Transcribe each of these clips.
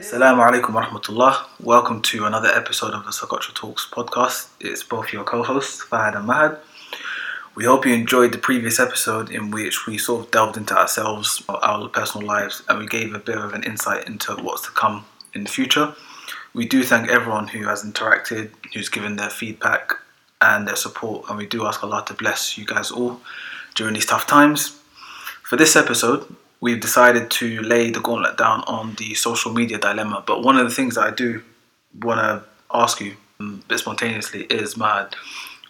Assalamu alaikum warahmatullah. Welcome to another episode of the Socotra Talks podcast. It's both your co-hosts, Fahad and Mahad. We hope you enjoyed the previous episode in which we sort of delved into ourselves, our personal lives, and we gave a bit of an insight into what's to come in the future. We do thank everyone who has interacted, who's given their feedback and their support, and we do ask Allah to bless you guys all during these tough times. For this episode, we've decided to lay the gauntlet down on the social media dilemma. But one of the things that I do want to ask you um, a bit spontaneously is, Mad,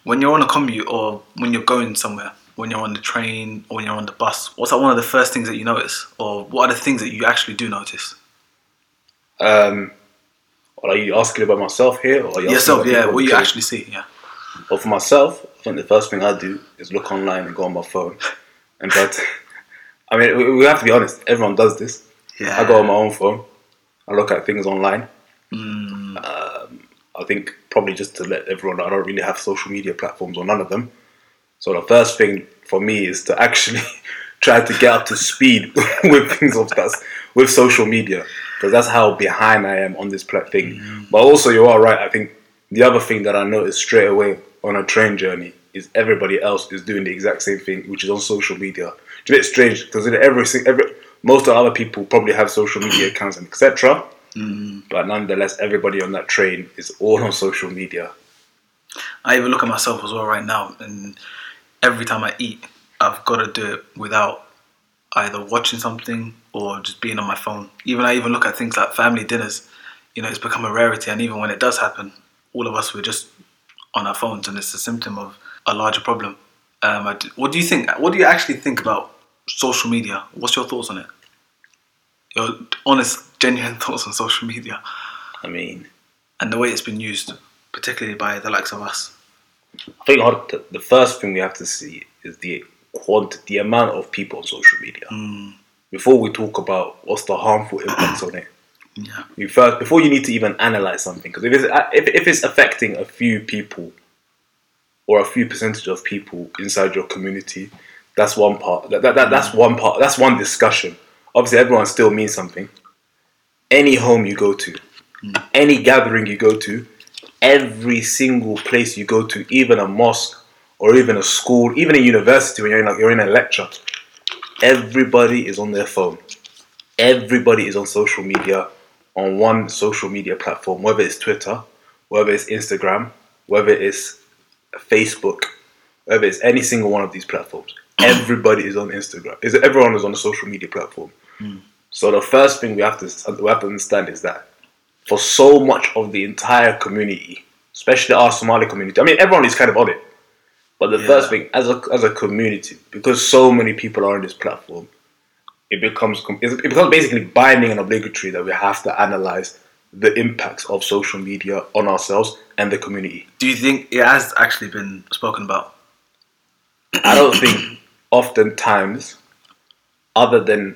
when you're on a commute or when you're going somewhere, when you're on the train or when you're on the bus, what's like one of the first things that you notice? Or what are the things that you actually do notice? Um, are you asking about myself here, or Yourself, yeah, what you who- actually see, yeah. Well, for myself, I think the first thing I do is look online and go on my phone and to. I mean, we- we have to be honest. Everyone does this. Yeah. I go on my own phone. I look at things online. Mm, Um, I think probably just to let everyone know, I don't really have social media platforms or none of them. So the first thing for me is to actually try to get up to speed with things of that with social media because that's how behind I am on this thing. Mm-hmm. But also, you are right. I think the other thing that I noticed straight away on a train journey is everybody else is doing the exact same thing, which is on social media. It's a bit strange because every every most of the other people probably have social media accounts and etc. Mm-hmm. But nonetheless, everybody on that train is all on social media. I even look at myself as well right now, and every time I eat, I've got to do it without either watching something or just being on my phone. Even I even look at things like family dinners. You know, it's become a rarity, and even when it does happen, all of us we're just on our phones, and it's a symptom of a larger problem. Um, I d what do you think? What do you actually think about social media? What's your thoughts on it? Your honest, genuine thoughts on social media I mean, and the way it's been used, particularly by the likes of us. I think the first thing we have to see is the quant, the amount of people on social media. Mm, Before we talk about what's the harmful impacts on it, yeah. you first before you need to even analyze something because if it's if, if it's affecting a few people or a few percentage of people inside your community, that's one part. That, that, that that's one part. That's one discussion. Obviously, everyone still means something. Any home you go to, any gathering you go to, every single place you go to, even a mosque or even a school, even a university when you're in a, you're in a lecture, everybody is on their phone. Everybody is on social media, on one social media platform, whether it's Twitter, whether it's Instagram, whether it's Facebook, whether it's any single one of these platforms. Everybody is on Instagram. Is everyone is on a social media platform. Hmm. So the first thing we have to we have to understand is that for so much of the entire community, especially our Somali community, I mean everyone is kind of on it. But the Yeah. first thing, as a as a community, because so many people are on this platform, it becomes it becomes basically binding and obligatory that we have to analyze the impacts of social media on ourselves and the community. Do you think it has actually been spoken about? I don't think oftentimes, other than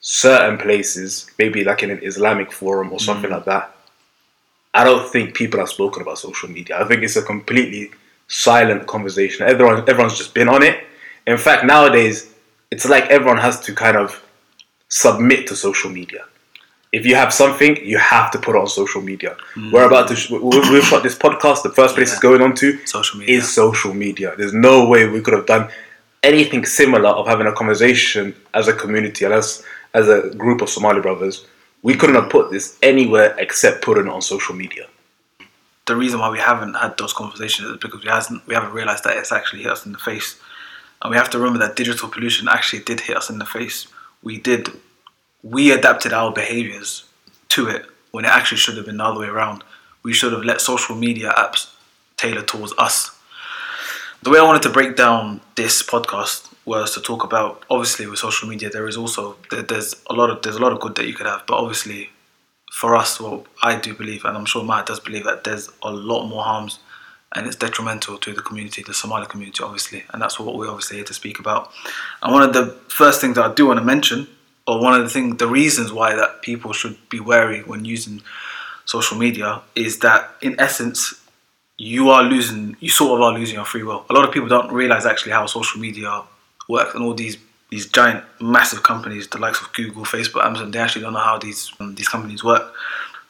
certain places, maybe like in an Islamic forum or something mm. like that, I don't think people have spoken about social media. I think it's a completely silent conversation. Everyone, everyone's just been on it. In fact, nowadays, it's like everyone has to kind of submit to social media. If you have something, you have to put it on social media. Mm. We're about to, sh- we- we- we've shot this podcast. The first place Yeah. it's going on to Social media. is social media. There's no way we could have done anything similar of having a conversation as a community and as as a group of Somali brothers. We couldn't have put this anywhere except putting it on social media. The reason why we haven't had those conversations is because we hasn't we haven't realized that it's actually hit us in the face, and we have to remember that digital pollution actually did hit us in the face. We did, we adapted our behaviors to it when it actually should have been the other way around. We should have let social media apps tailor towards us. The way I wanted to break down this podcast was to talk about obviously with social media there is also there, there's a lot of there's a lot of good that you could have, but obviously for us, well, I do believe, and I'm sure Matt does believe that there's a lot more harms, and it's detrimental to the community, the Somali community, obviously, and that's what we're obviously here to speak about. And one of the first things that I do want to mention or one of the things, the reasons why that people should be wary when using social media is that in essence you are losing, you sort of are losing your free will. A lot of people don't realize actually how social media works and all these these giant, massive companies, the likes of Google, Facebook, Amazon, they actually don't know how these um, these companies work.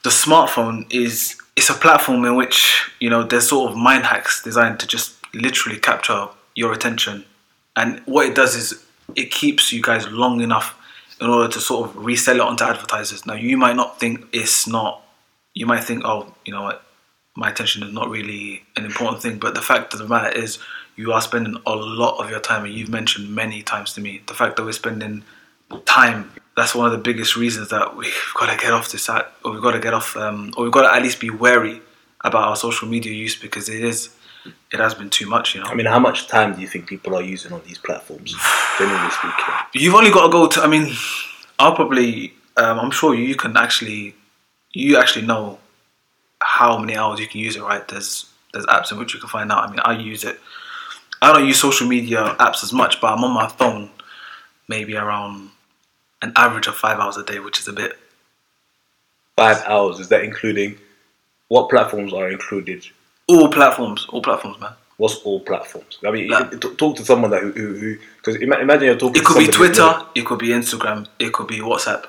The smartphone is it's a platform in which you know there's sort of mind hacks designed to just literally capture your attention, and what it does is it keeps you guys long enough in order to sort of resell it onto advertisers. Now you might not think it's not. You might think, oh, you know what, my attention is not really an important thing. But the fact of the matter is, you are spending a lot of your time, and you've mentioned many times to me the fact that we're spending time. That's one of the biggest reasons that we've got to get off this, or we've got to get off, um, or we've got to at least be wary about our social media use because it is, it has been too much. You know. I mean, how much time do you think people are using on these platforms, generally speaking? You've only got to go to. I mean, I'll probably. Um, I'm sure you can actually. You actually know how many hours you can use it. Right? There's there's apps in which you can find out. I mean, I use it. I don't use social media apps as much, but I'm on my phone maybe around an average of five hours a day, which is a bit. Five hours is that including what platforms are included? All platforms, all platforms, man. What's all platforms? I mean, Like- talk to someone that who because imagine you're talking. It could be Twitter, it could be Instagram, it could be WhatsApp,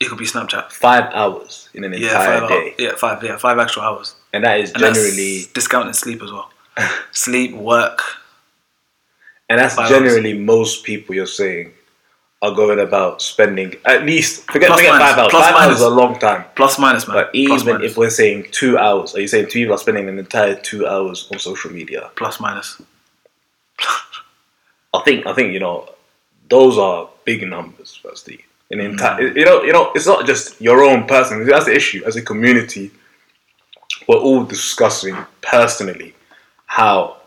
it could be Snapchat. five hours in an Yeah, entire day, hours. Yeah, five. Yeah, five extra hours. and that is And generally discounting sleep as well. sleep, work. And that's five generally most people you're saying are going about spending at least forget, Plus forget minus, five hours. plus five hours is a long time. Plus minus, man. But even minus. if we're saying two hours, are you saying two people are spending an entire two hours on social media? plus minus. I think I think you know those are big numbers. Firstly, Mm. entire you know you know it's not just your own person. That's the issue. As a community, we're all discussing personally how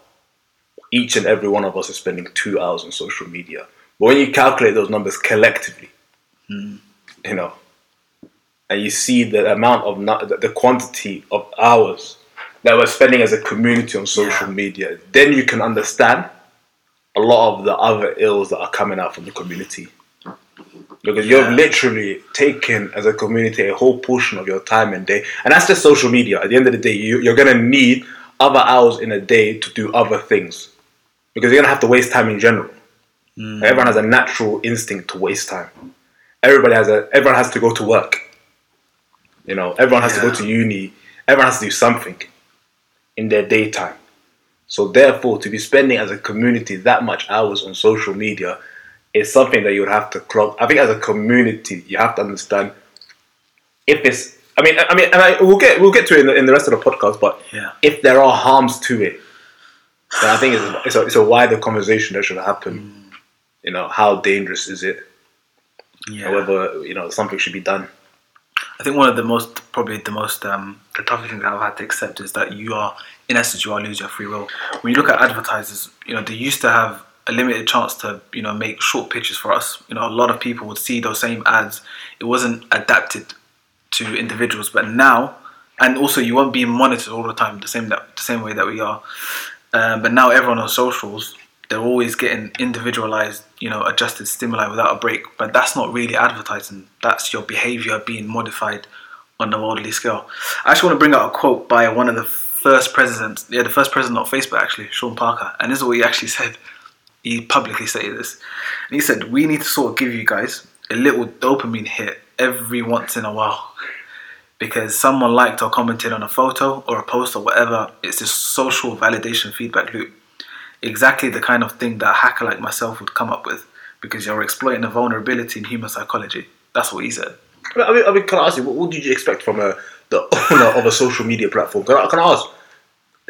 each and every one of us is spending two hours on social media. But when you calculate those numbers collectively, Mm. you know, and you see the amount of nu- the quantity of hours that we're spending as a community on social Yeah. media, then you can understand a lot of the other ills that are coming out from the community. Because you've literally taken as a community a whole portion of your time and day, and that's just social media. At the end of the day, you, you're gonna need other hours in a day to do other things, because you're gonna have to waste time in general. Hmm. Everyone has a natural instinct to waste time. Everybody has a. Everyone has to go to work. You know, everyone has to go to uni. Everyone has to do something in their daytime. So therefore, to be spending as a community that much hours on social media is something that you would have to clock. I think as a community, you have to understand if it's. I mean, I I mean, and I, we'll get we'll get to it in the, in the rest of the podcast. But Yeah. if there are harms to it, then I think it's, it's, a, it's a wider conversation that should happen. You know, how dangerous is it? Yeah. However, you know, something should be done. I think one of the most, probably the most, um, the toughest things that I've had to accept is that you are, in essence, you are losing your free will. When you look at advertisers, you know, they used to have a limited chance to, you know, make short pitches for us. You know, a lot of people would see those same ads. It wasn't adapted to individuals, but now, and also you won't be monitored all the time, the same that, the same way that we are. Um, but now everyone on socials, they're always getting individualized, you know, adjusted stimuli without a break. But that's not really advertising. That's your behavior being modified on a worldly scale. I actually want to bring out a quote by one of the first presidents, yeah, the first president of Facebook actually, Sean Parker, and this is what he actually said. He publicly stated this, and he said, "We need to sort of give you guys a little dopamine hit every once in a while." Because someone liked or commented on a photo or a post or whatever, it's this social validation feedback loop exactly the kind of thing that a hacker like myself would come up with because you're exploiting a vulnerability in human psychology. That's what he said. I mean, I mean, can I ask you, what, what did you expect from a, the owner of a social media platform? Can I, can I ask?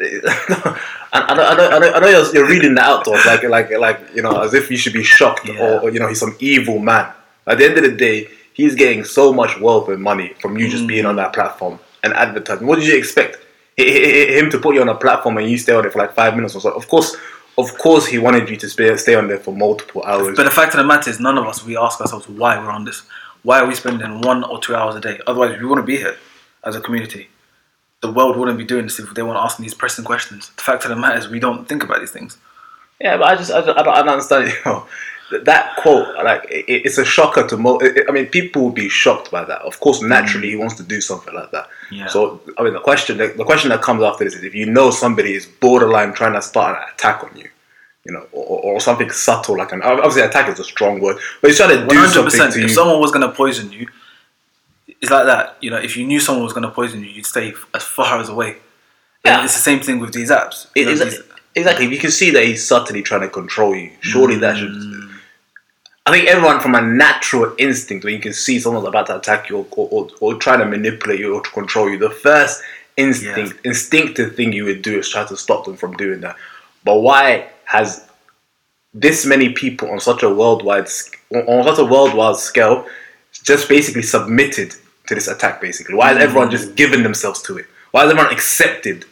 I, I, know, I, know, I know, I know you're, you're reading that out like, like, like, you know, as if you should be shocked Yeah. or, or, you know, he's some evil man. At the end of the day, he's getting so much wealth and money from you just being on that mm. platform and advertising. What did you expect? Him to put you on a platform and you stay on it for like five minutes or so. Of course, of course, he wanted you to stay, stay on there for multiple hours. But the fact of the matter is, none of us, we ask ourselves why we're on this. Why are we spending one or two hours a day? Otherwise, we wouldn't be here as a community. The world wouldn't be doing this if they weren't asking these pressing questions. The fact of the matter is, we don't think about these things. Yeah, but I just I, don't- I, don't, I don't understand. You know, th- that quote, like, it, it's a shocker to mo. I mean, people will be shocked by that. Of course, naturally, he mm. wants to do something like that. Yeah. So, I mean, the question, the, the question that comes after this is, if you know somebody is borderline trying to start an attack on you, you know, or, or something subtle like an obviously attack is a strong word, but he's trying to do One hundred something percent. to you. If someone was gonna poison you, it's like that. You know, if you knew someone was gonna poison you, you'd stay as far as away. Yeah. And it's the same thing with these apps. You It- know, exactly, these- exactly. If you can see that he's subtly trying to control you, surely that should. Mm. I think everyone from a natural instinct, when you can see someone's about to attack you or, or, or try to manipulate you or to control you, the first instinct, instinctive thing you would do is try to stop them from doing that. But why has this many people on such a worldwide on such a worldwide scale just basically submitted to this attack? Basically, why has hmm. everyone just given themselves to it? Why has everyone accepted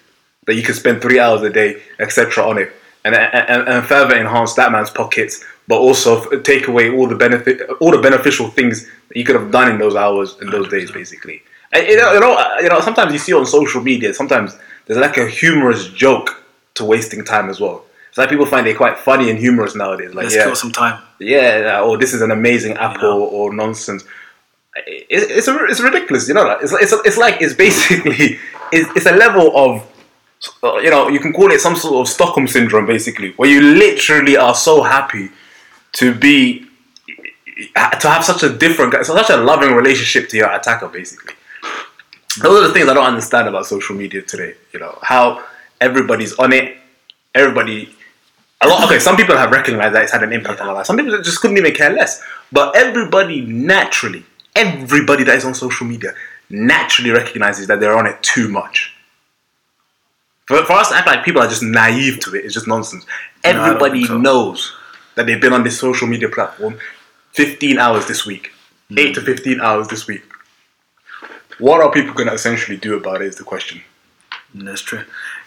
that you can spend three hours a day, etc., on it, and, and and further enhance that man's pockets, but also f- take away all the benefit, all the beneficial things that you could have done in those hours in those days, basically. And, you know, you know, you know. Sometimes you see on social media. Sometimes there's like a humorous joke to wasting time as well. It's like people find it quite funny and humorous nowadays. Like, let's yeah, kill some time. yeah, or this is an amazing app You know. or, nonsense. It, it's a, it's ridiculous, you know. It's it's, it's like it's basically it's, it's a level of uh, you know you can call it some sort of Stockholm syndrome, basically, where you literally are so happy to be to have such a different, such a loving relationship to your attacker, basically. Those are the things I don't understand about social media today. You know how everybody's on it, everybody a lot. Okay, some people have recognized that it's had an impact on their life. Some people just couldn't even care less. But everybody naturally, everybody that is on social media naturally recognizes that they're on it too much. For, for us to act like people are just naive to it, it is just nonsense. Everybody think so. knows that they've been on this social media platform 15 hours this week, Hmm. 8 to 15 hours this week. What are people going to essentially do about it is the question. Mm, That's true.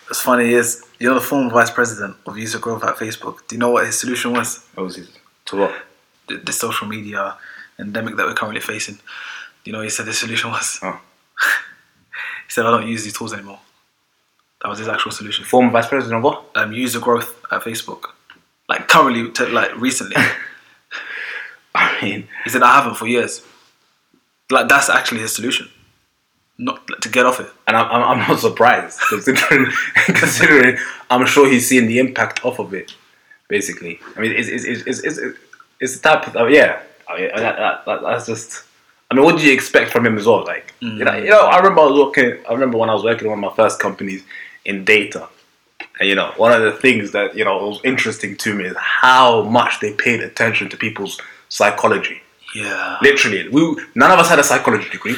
What's funny is, you know, the former vice president of user growth at Facebook. Do you know what his solution was? What was it? To what? The, the social media endemic that we're currently facing. Do you know what he said the solution was? Oh. he said, I don't use these tools anymore. That was his actual solution. Former vice president of what? Um, user growth at Facebook. Like currently, to, like recently. I mean, he said, I haven't for years. Like that's actually his solution. Not like, to get off it. and I'm, I'm, I'm not surprised considering considering I'm sure he's seeing the impact off of it. Basically, I mean, it's it's it's it's, it's, it's the type of oh, yeah. I mean, that, that, that, that's just. I mean, what do you expect from him as well? Like, you know, you know, I remember I was working. I remember when I was working in one of my first companies in data, and you know, one of the things that you know was interesting to me is how much they paid attention to people's psychology. Yeah. Literally, we none of us had a psychology degree.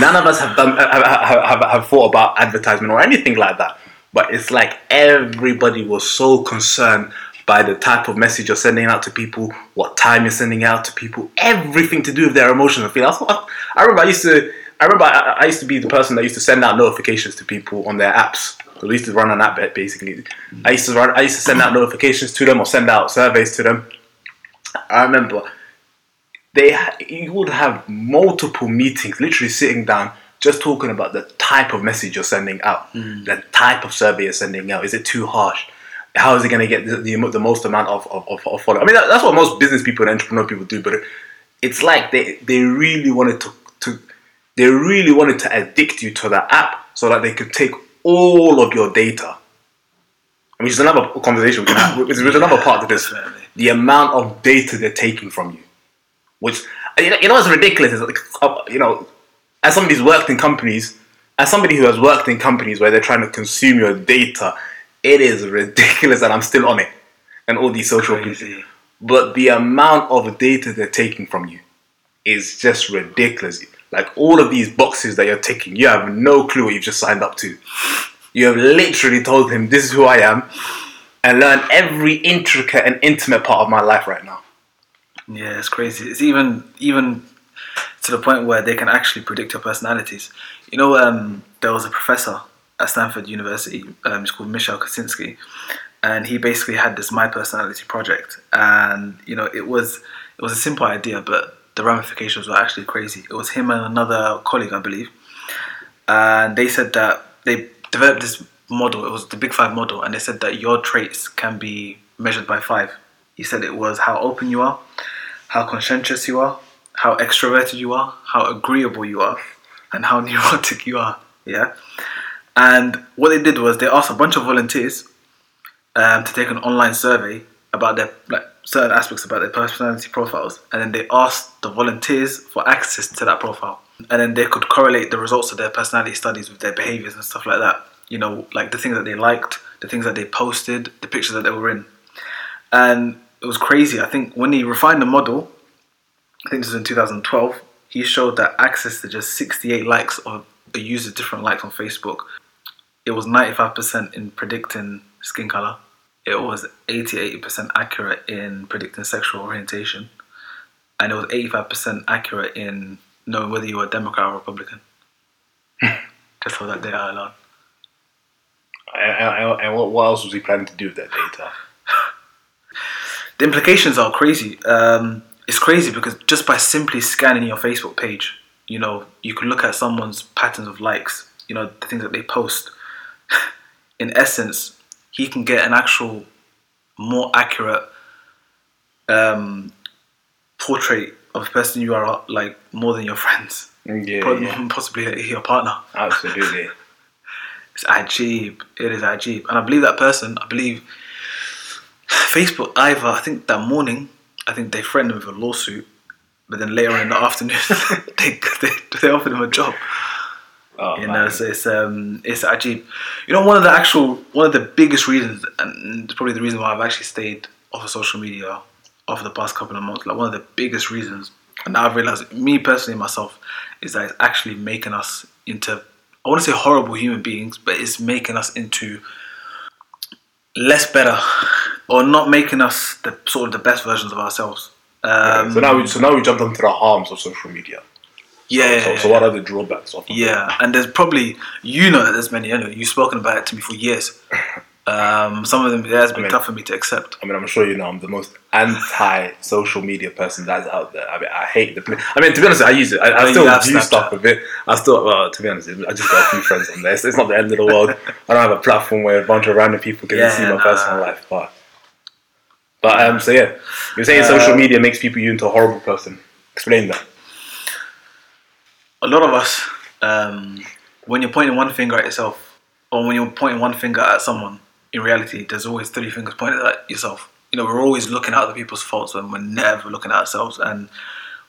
None of us have done have, have, have, have thought about advertisement or anything like that. But it's like everybody was so concerned by the type of message you're sending out to people, what time you're sending out to people, everything to do with their emotional feelings. I, I remember I used to. I remember I, I used to be the person that used to send out notifications to people on their apps. So we used to run an app basically. I used to run. I used to send out notifications to them or send out surveys to them. I remember they you would have multiple meetings, literally sitting down, just talking about the type of message you're sending out, hmm. the type of survey you're sending out. Is it too harsh? How is it going to get the, the, the most amount of of, of, of follow? I mean, that, that's what most business people and entrepreneur people do, but it, it's like they they really wanted to they really wanted to addict you to the app so that they could take all of your data. I mean, it's another conversation we can have. There's there's another part of this. The amount of data they're taking from you which you know, you know what's ridiculous is like uh, you know as somebody who's worked in companies as somebody who has worked in companies where they're trying to consume your data it is ridiculous that i'm still on it and all these social media but the amount of data they're taking from you is just ridiculous like all of these boxes that you're ticking you have no clue what you've just signed up to you have literally told him this is who i am and learn every intricate and intimate part of my life right now Yeah, it's crazy. It's even even to the point where they can actually predict your personalities. You know, um, there was a professor at Stanford University. Um, he's called Michal Kosinski, and he basically had this My Personality project. And you know, it was it was a simple idea, but the ramifications were actually crazy. It was him and another colleague, I believe, and they said that they developed this model. It was the Big Five model, and they said that your traits can be measured by five He said it was how open you are, how conscientious you are, how extroverted you are, how agreeable you are, and how neurotic you are. Yeah. And what they did was they asked a bunch of volunteers um, to take an online survey about their like certain aspects about their personality profiles, and then they asked the volunteers for access to that profile, and then they could correlate the results of their personality studies with their behaviors and stuff like that. You know, like the things that they liked, the things that they posted, the pictures that they were in, and it was crazy. I think when he refined the model, I think this was in 2012, he showed that access to just 68 likes of a user's different likes on Facebook, it was 95% in predicting skin color. It was 88% accurate in predicting sexual orientation, and it was 85% accurate in knowing whether you were Democrat or Republican. Just for that data alone. And, and, and what, what else was he planning to do with that data? The implications are crazy. Um, it's crazy because just by simply scanning your Facebook page, you know, you can look at someone's patterns of likes, you know, the things that they post. In essence, he can get an actual more accurate um, portrait of the person you are, like more than your friends, Yeah, yeah. possibly your partner. absolutely. It's ajib. It is ajib. And I believe that person, I believe Facebook either, I think that morning, I think they threatened him with a lawsuit, but then later in the afternoon, they, they, they offered him a job. Oh, You man. know, so it's um, it's ajib. You know, one of the actual, one of the biggest reasons, and probably the reason why I've actually stayed off of social media over the past couple of months. Like one of the biggest reasons, and I've realized, me personally, myself, is that it's actually making us into, I want to say horrible human beings, but it's making us into less better, or not making us the sort of the best versions of ourselves. Um, so now we so now we jumped onto the harms of social media. Yeah, So, yeah, so what are the drawbacks of it? Yeah, and there's probably you know that there's many. Anyway, you've spoken about it to me for years. Um, some of them it has been mean- tough for me to accept. I mean, I'm sure you know I'm the most anti-social media person that's out there. I mean, I hate the. I mean, to be honest, I use it. I, I you still view Snapchat. stuff a bit. I still, well, to be honest, I just got a few friends on there. It's, it's not the end of the world. I don't have a platform where a bunch of random people can Yeah, see my nah. personal life, but. But um, so yeah, you're saying Uh, social media makes people you into a horrible person. Explain that. A lot of us, um, when you're pointing one finger at yourself, or when you're pointing one finger at someone, in reality, there's always three fingers pointed at yourself. You know, we're always looking at other people's faults when we're never looking at ourselves, and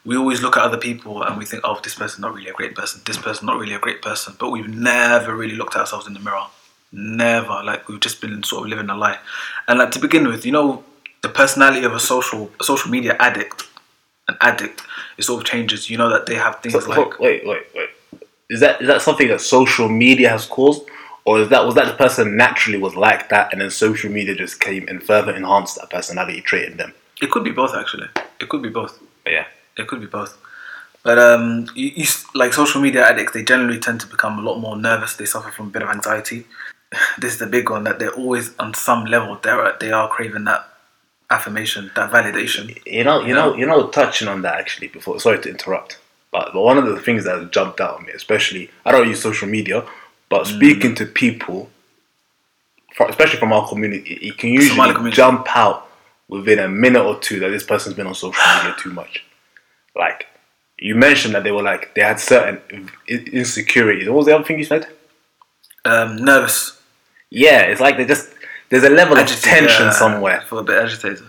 we always look at other people and we think, oh, this person's not really a great person. This person's not really a great person. But we've never really looked at ourselves in the mirror. Never. Like we've just been sort of living a lie. And like to begin with, you know, the personality of a social a social media addict, an addict, it sort of changes. You know that they have things So, like wait, wait, wait. Is that is that something that social media has caused, or is that was that the person naturally was like that, and then social media just came and further enhanced that personality trait in them? it could be both actually. It could be both. Yeah, It could be both. But um, you, you like social media addicts, they generally tend to become a lot more nervous. They suffer from a bit of anxiety. This is the big one that they're always on some level they're they are craving that affirmation, that validation. you know, you know, you know. Touching on that actually before. Sorry to interrupt, but, but one of the things that jumped out at me, especially I don't use social media, but speaking to people, especially from our community, you can usually community. jump out within a minute or two that this person's been on social media too much. Like you mentioned that they were like they had certain insecurities. What was the other thing you said? Um, nervous, Yeah, it's like they just there's a level of tension yeah, somewhere. Feel a bit agitated.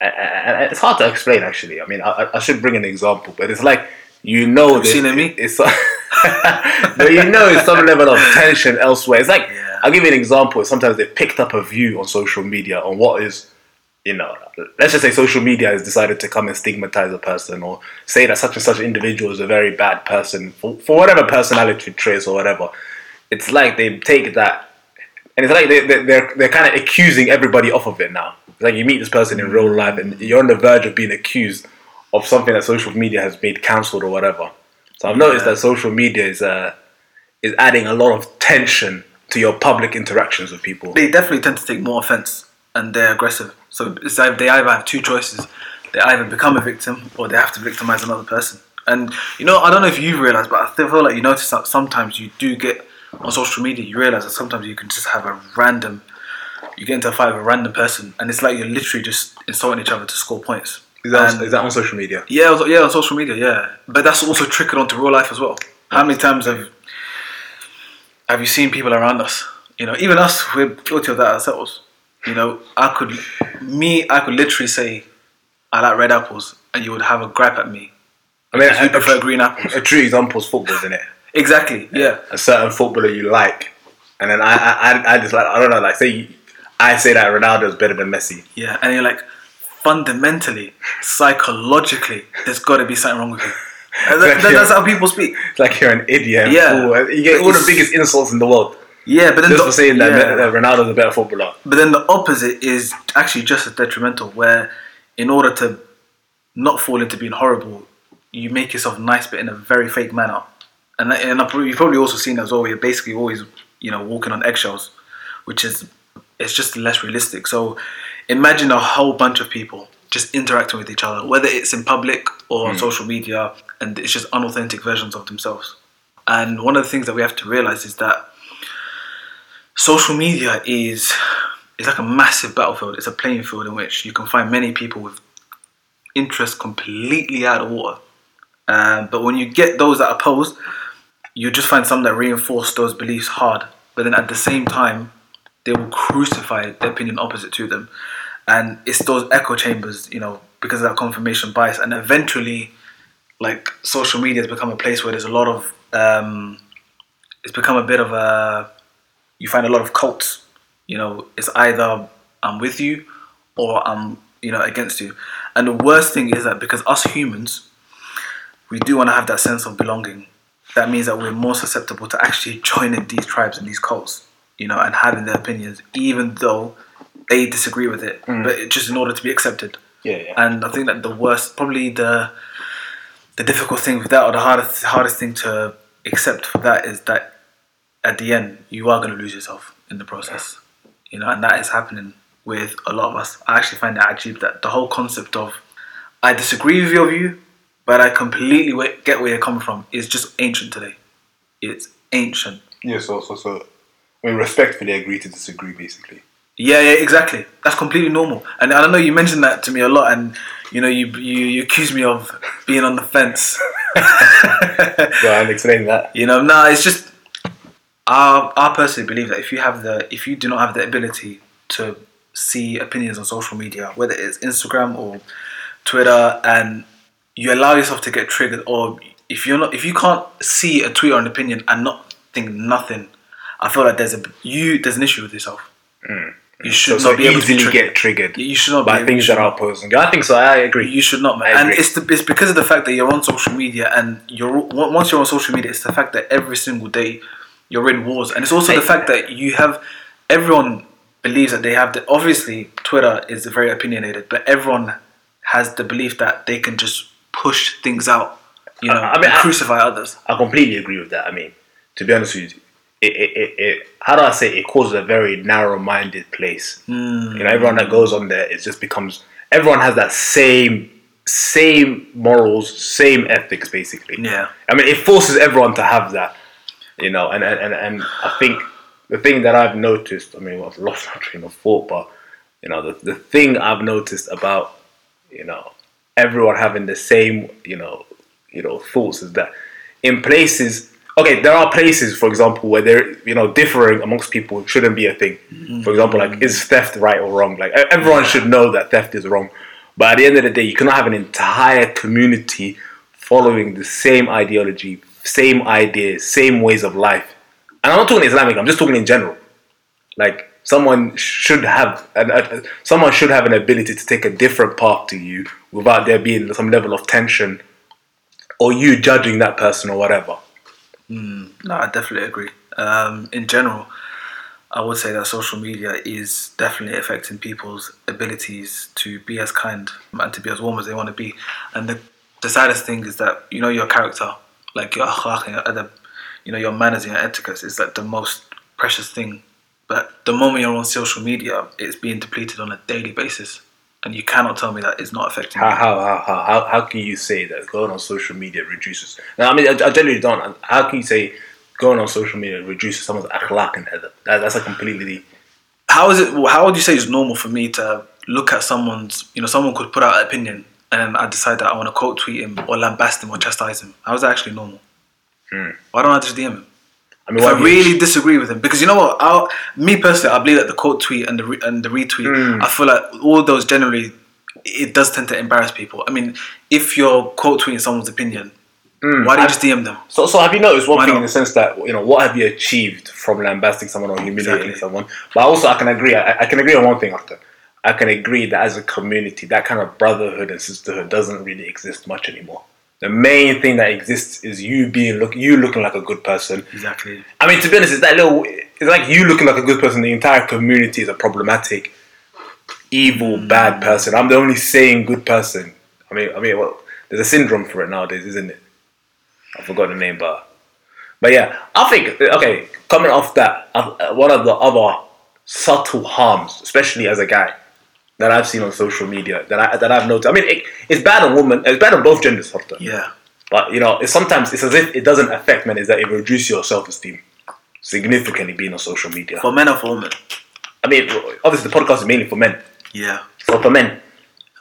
And- it's hard to explain actually. I mean, I, I- should bring an example, but it's like you know, Have you seen it, me? It's but you know, it's some level of tension elsewhere. It's like Yeah. I'll give you an example. Sometimes they picked up a view on social media on what is, you know, let's just say social media has decided to come and stigmatize a person or say that such and such individual is a very bad person for, for whatever personality traits or whatever. It's like they take that and it's like they, they, they're, they're kind of accusing everybody off of it now. It's like you meet this person in real life and you're on the verge of being accused of something that social media has made cancelled or whatever. So I've noticed Yeah. that social media is uh, is adding a lot of tension to your public interactions with people. They definitely tend to take more offense and they're aggressive. So it's either, they either have two choices: they either become a victim or they have to victimize another person. And you know, I don't know if you've realized, but I still feel like you notice that sometimes you do get on social media. You realize that sometimes you can just have a random you get into a fight with a random person, and it's like you're literally just insulting each other to score points. Is that, And- is that on social media? Yeah, yeah, on social media, yeah. But that's also trickled onto real life as well. How many times have have you seen people around us? You know, even us, we're guilty of that ourselves. You know, I could, me, I could literally say, I like red apples, and you would have a gripe at me. I mean, You prefer green apples. a true example is football, isn't it? Exactly. Yeah. A certain footballer you like, and then I, I, I, just like, I don't know, like say you, I say that Ronaldo is better than Messi. Yeah. And you're like, fundamentally, psychologically, there's got to be something wrong with you. That- Exactly. that's how people speak. It's like you're an idiot. Yeah. fool. You get all the biggest insults in the world Yeah, but then just the- for saying that, yeah. that Ronaldo's a better footballer. But then the opposite is actually just as detrimental, where in order to not fall into being horrible, you make yourself nice, but in a very fake manner. And and you've probably also seen as well. You're basically always, you know, walking on eggshells, which is it's just less realistic. So imagine a whole bunch of people just interacting with each other, whether it's in public or on social media, and it's just unauthentic versions of themselves. And one of the things that we have to realize is that social media is is like a massive battlefield. It's a playing field in which you can find many people with interests completely out of water. Um, but when you get those that oppose, you just find some that reinforce those beliefs hard. But then at the same time, they will crucify the opinion opposite to them. And it's those echo chambers, you know, because of that confirmation bias. And eventually, like social media has become a place where there's a lot of, um, it's become a bit of a, you find a lot of cults. You know, it's either I'm with you or I'm, you know, against you. And the worst thing is that because us humans, we do want to have that sense of belonging. That means that we're more susceptible to actually joining these tribes and these cults, you know, and having their opinions, even though they disagree with it, mm. but it, just in order to be accepted. Yeah, yeah. And I think that the worst, probably the the difficult thing with that, or the hardest hardest thing to accept for that, is that at the end you are going to lose yourself in the process, you know, and that is happening with a lot of us. I actually find that actually that the whole concept of I disagree with your view, but I completely get where you're coming from It's just ancient today. It's ancient. Yeah, so, so, so, I mean, respectfully agree to disagree, basically. Yeah, yeah, exactly. That's completely normal. And I don't know you mentioned that to me a lot, and you know, you you, you accuse me of being on the fence. Go and explain that. You know, no, it's just I I personally believe that if you have the if you do not have the ability to see opinions on social media, whether it's Instagram or Twitter, and you allow yourself to get triggered, or if you're not if you can't see a tweet or an opinion and not think nothing, I feel like there's a you there's an issue with yourself. Mm. You should So, not so be able to easily trigger- get triggered You should not by be, things that are not. opposing. I think so. I agree. You should not, man. And it's the, it's because of the fact that you're on social media, and you're once you're on social media, it's the fact that every single day you're in wars, and it's also the fact that you have everyone believes that they have the obviously Twitter is very opinionated, but everyone has the belief that they can just push things out, you know, I mean, and I- crucify others. I completely agree with that. I mean, to be honest with you, it, it, it, it how do I say it, causes a very narrow-minded place. Hmm. You know, everyone that goes on there, it just becomes everyone has that same same morals, same ethics, basically. Yeah. I mean, it forces everyone to have that. You know, and and, and, and I think the thing that I've noticed, I mean, I've lost my train of thought, but you know, the the thing I've noticed about you know everyone having the same you know you know thoughts is that in places okay there are places for example where there you know differing amongst people shouldn't be a thing. For example like is theft right or wrong? Like everyone should know that theft is wrong. But at the end of the day you cannot have an entire community following the same ideology same ideas same ways of life. And i'm not talking islamic i'm just talking in general. Like someone should have an, a, someone should have an ability to take a different path to you without there being some level of tension or you judging that person or whatever. No, I definitely agree. Um, in general, I would say that social media is definitely affecting people's abilities to be as kind and to be as warm as they want to be. And the, the saddest thing is that you know your character, like your your you know your manners and your etiquette is like the most precious thing. The moment you're on social media, it's being depleted on a daily basis, and you cannot tell me that it's not affecting How, you. how, how, how, how, how can you say that going on social media reduces? Now, I mean, I, I generally don't. How can you say going on social media reduces someone's akhlaq and adab? That, that's a completely. how is it? How would you say it's normal for me to look at someone's? You know, someone could put out an opinion, and I decide that I want to quote tweet him or lambast him or chastise him. How is that actually normal? Hmm. Why don't I just DM him? I mean, I really disagree with him, because you know what, I'll, me personally, I believe that the quote tweet and the re, and the retweet, hmm. I feel like all those generally, it does tend to embarrass people. I mean, if you're quote tweeting someone's opinion, hmm. why don't you just DM them? So, so have you noticed one Why thing not? in the sense that you know what have you achieved from lambasting someone or humiliating Exactly. someone? But also, I can agree. I, I can agree on one thing. After I can agree that as a community, that kind of brotherhood and sisterhood doesn't really exist much anymore. The main thing that exists is you being look you looking like a good person. Exactly. I mean, to be honest, it's that little. It's like you looking like a good person. The entire community is a problematic, evil, bad person. I'm the only sane good person. I mean, I mean, well, there's a syndrome for it nowadays, isn't it? I forgot the name, but but yeah, I think okay. Coming off that, uh, one of the other subtle harms, especially as a guy, that I've seen on social media that I that I've noticed. I mean, it, it's bad on women. It's bad on both genders, Hafta. Yeah. But you know, it's sometimes it's as if it doesn't affect men. Is that it reduces your self esteem significantly being on social media? For men or for women? I mean, obviously the podcast is mainly for men. Yeah. So for men,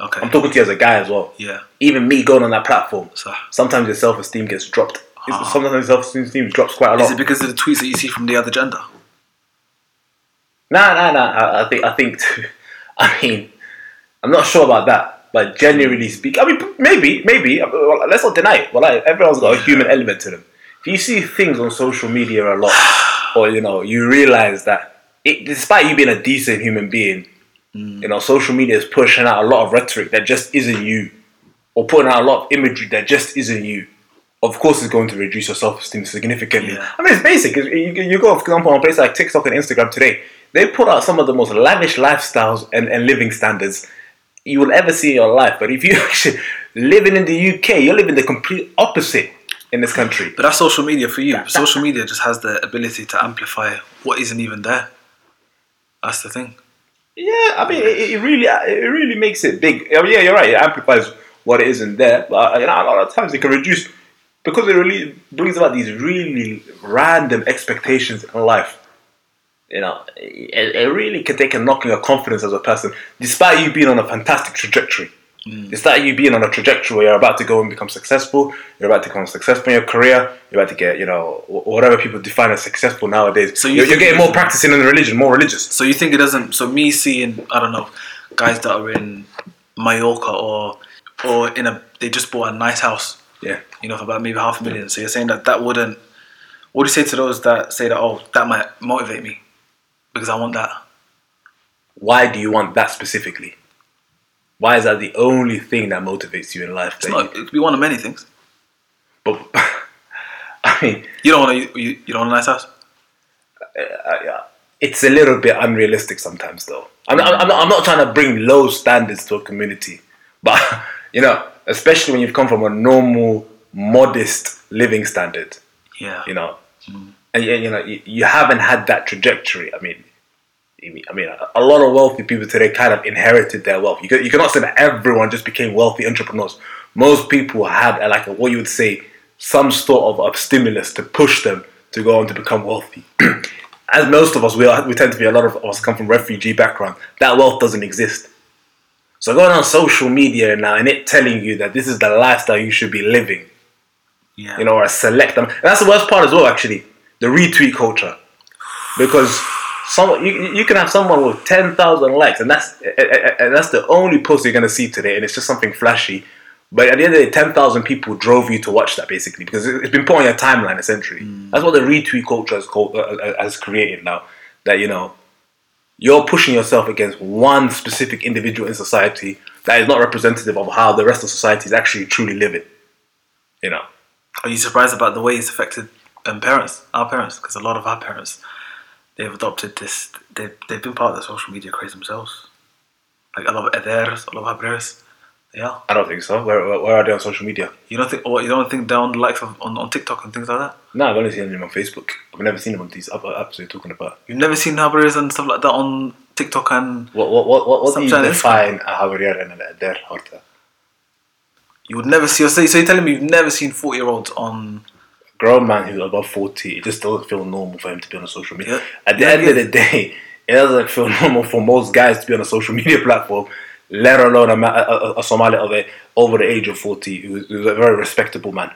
Okay. I'm talking to you as a guy as well. Yeah. Even me going on that platform, So, sometimes your self esteem gets dropped. Ah. Sometimes your self esteem drops quite a lot. is it because of the tweets that you see from the other gender? Nah, nah, nah. I, I think, I think, I mean, I'm not sure about that. But generally speaking, I mean, maybe, maybe. Uh, well, let's not deny it. Well, like, everyone's got a human element to them. If you see things on social media a lot, or you know, you realize that, it, despite you being a decent human being, mm. you know, social media is pushing out a lot of rhetoric that just isn't you, or putting out a lot of imagery that just isn't you. Of course, it's going to reduce your self-esteem significantly. Yeah. I mean, it's basic. You, you go, for example, on places like TikTok and Instagram today, they put out some of the most lavish lifestyles and, and living standards you will ever see in your life. But if you actually living in the UK, you're living the complete opposite in this country. But that's social media for you. social media just has the ability to amplify what isn't even there. That's the thing. Yeah, I mean, it, it really, it really makes it big. I mean, yeah, you're right. It amplifies what isn't there, but you know, a lot of times it can reduce because it really brings about these really random expectations in life. You know, it, it really can take a knock on your confidence as a person, despite you being on a fantastic trajectory. it's Despite you being on a trajectory where you're about to go and become successful, you're about to become successful in your career, you're about to get, you know, whatever people define as successful nowadays. So you are you're getting more practicing in the religion, more religious. So you think it doesn't? So me seeing, I don't know, guys that are in Mallorca or or in a, they just bought a nice house, Yeah. you know, for about maybe half a million. So you're saying that that wouldn't. What do you say to those that say that? Oh, that might motivate me because I want that. why do you want that specifically? Why is that the only thing that motivates you in life? It's not. you- It could be one of many things. but I mean, You don't want to. You, you don't want a nice house. uh, it's a little bit unrealistic sometimes, though. I'm, I'm, I'm, not, I'm not trying to bring low standards to a community, but you know, especially when you've come from a normal, modest living standard, Yeah. you know, and you, you know, you, you haven't had that trajectory. I mean, I mean, a- a lot of wealthy people today kind of inherited their wealth. You, can, you cannot say that everyone just became wealthy entrepreneurs. Most people had uh, like a, what you would say some sort of a stimulus to push them to go on to become wealthy. As most of us, we, are, we tend to be a lot of us come from refugee background. That wealth doesn't exist. So going on social media now and it telling you that this is the lifestyle you should be living, Yeah. you know, or a select them. That's the worst part as well, actually, the retweet culture, because some you, you can have someone with ten thousand likes, and that's and that's the only post you're gonna see today, and it's just something flashy. But at the end of the day, ten thousand people drove you to watch that basically because it- it's been put on your timeline essentially. That's what the retweet culture has, called, uh, uh, has created now. That you know, you're pushing yourself against one specific individual in society that is not representative of how the rest of society is actually truly living. You know. Are you surprised about the way it's affected um, parents, our parents? Because a lot of our parents, they've adopted this. They've, they've been part of the social media craze themselves. Like a lot of eders, a lot of. They are. I don't think so. Where, where, where are they on social media? You don't think? Or you don't think they're on the likes of on, on TikTok and things like that? No, I've only seen them on Facebook. I've never seen them on these other apps you're talking about. You've never seen habres and stuff like that on TikTok and What what what what, what do you define a Havrier and a Der Horta? you would never see. So you're telling me you've never seen forty year olds on? Grown man who's above forty, it just doesn't feel normal for him to be on a social media. Yeah. At the Yeah, end of the day, it doesn't feel normal for most guys to be on a social media platform, let alone a, a, a, Somali of a, over the age of 40 who's, who's a very respectable man.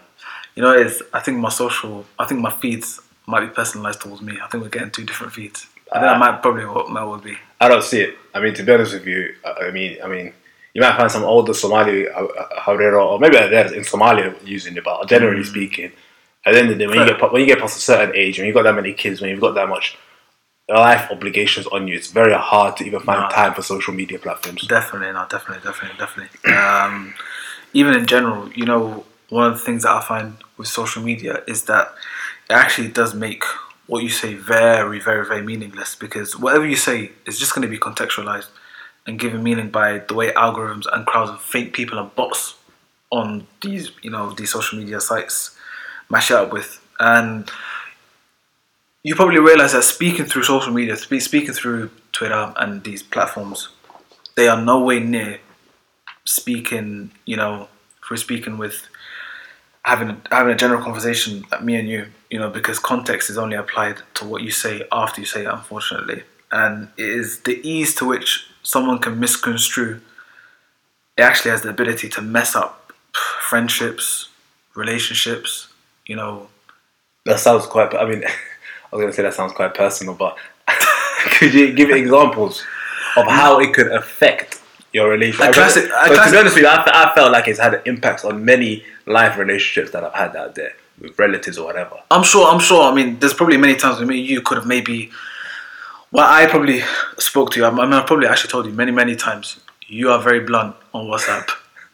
You know, it's I think my social, I think my feeds might be personalized towards me. I think we're getting two different feeds. I think that might probably what my would be. I don't see it. I mean, to be honest with you, I mean, I mean, you might find some older Somali uh, uh, Harira, or maybe they're in Somalia using it, but generally speaking, at the end of the day, when you get when you get past a certain age, when you've got that many kids, when you've got that much life obligations on you, it's very hard to even find No. time for social media platforms. Definitely, no, definitely, definitely, definitely. Um, even in general, you know, one of the things that I find with social media is that it actually does make what you say very, very, very meaningless because whatever you say is just going to be contextualized and given meaning by the way algorithms and crowds of fake people and bots on these, you know, these social media sites mash it up with. And you probably realize that speaking through social media, speaking through Twitter and these platforms, they are no way near speaking. You know, we're speaking with having having a general conversation like me and you, you know, because context is only applied to what you say after you say it, unfortunately, and it is the ease to which someone can misconstrue. It actually has the ability to mess up friendships, relationships. You know, That sounds quite. I mean, I was going to say that sounds quite personal, but could you give examples of how it could affect your relationship? A classic- a But to be honest with you, I, I felt like it's had an impact on many life relationships that I've had out there with relatives or whatever. I'm sure. I'm sure. I mean, there's probably many times when you could have maybe. Well, I probably spoke to you. I mean, I probably actually told you many, many times. You are very blunt on WhatsApp,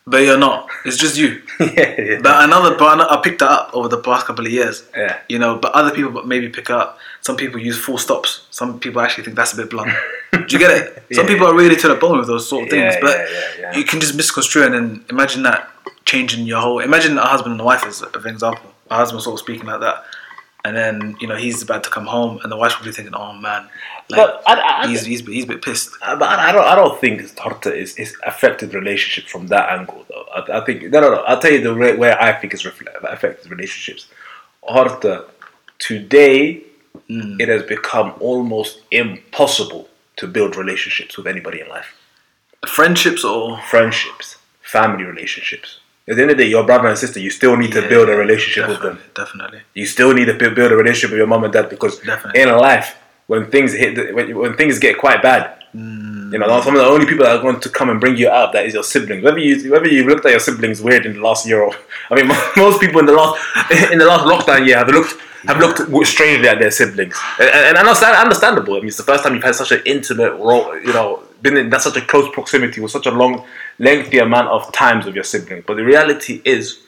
but you're not. It's just you. yeah, yeah. But another, but I picked that up over the past couple of years. Yeah. You know, but other people maybe pick up. Some people use full stops. Some people actually think that's a bit blunt. Do you get it? Some Yeah. people are really to the bone with those sort of things. But you can just misconstrue and then imagine that changing your whole. Imagine a husband and a wife as an example. A husband sort of speaking like that. And then you know he's about to come home, and the wife's probably thinking, "Oh man, like I- I- he's, he's he's a bit pissed." Uh, But I don't, I don't think Horta is, is affected relationship from that angle, though. I, I think, no, no, no. I'll tell you the way, where I think it's reflect, affected relationships. Horta, today, it has become almost impossible to build relationships with anybody in life. Friendships or Friendships, family relationships. At the end of the day, your brother and sister, you still need to Yeah, build a relationship with them. Definitely. You still need to build a relationship with your mom and dad because Definitely. in life, when things hit, the, when, when things get quite bad, Mm. You know, some of the only people that are going to come and bring you up. That is your siblings. Whether you whether you looked at your siblings weird in the last year, or I mean, most people in the last in the last lockdown year have looked have looked strangely at their siblings, and, and understand, understandable. I mean, it's the first time you've had such an intimate role, you know, been in that such a close proximity with such a long, lengthy amount of times with your siblings. But the reality is,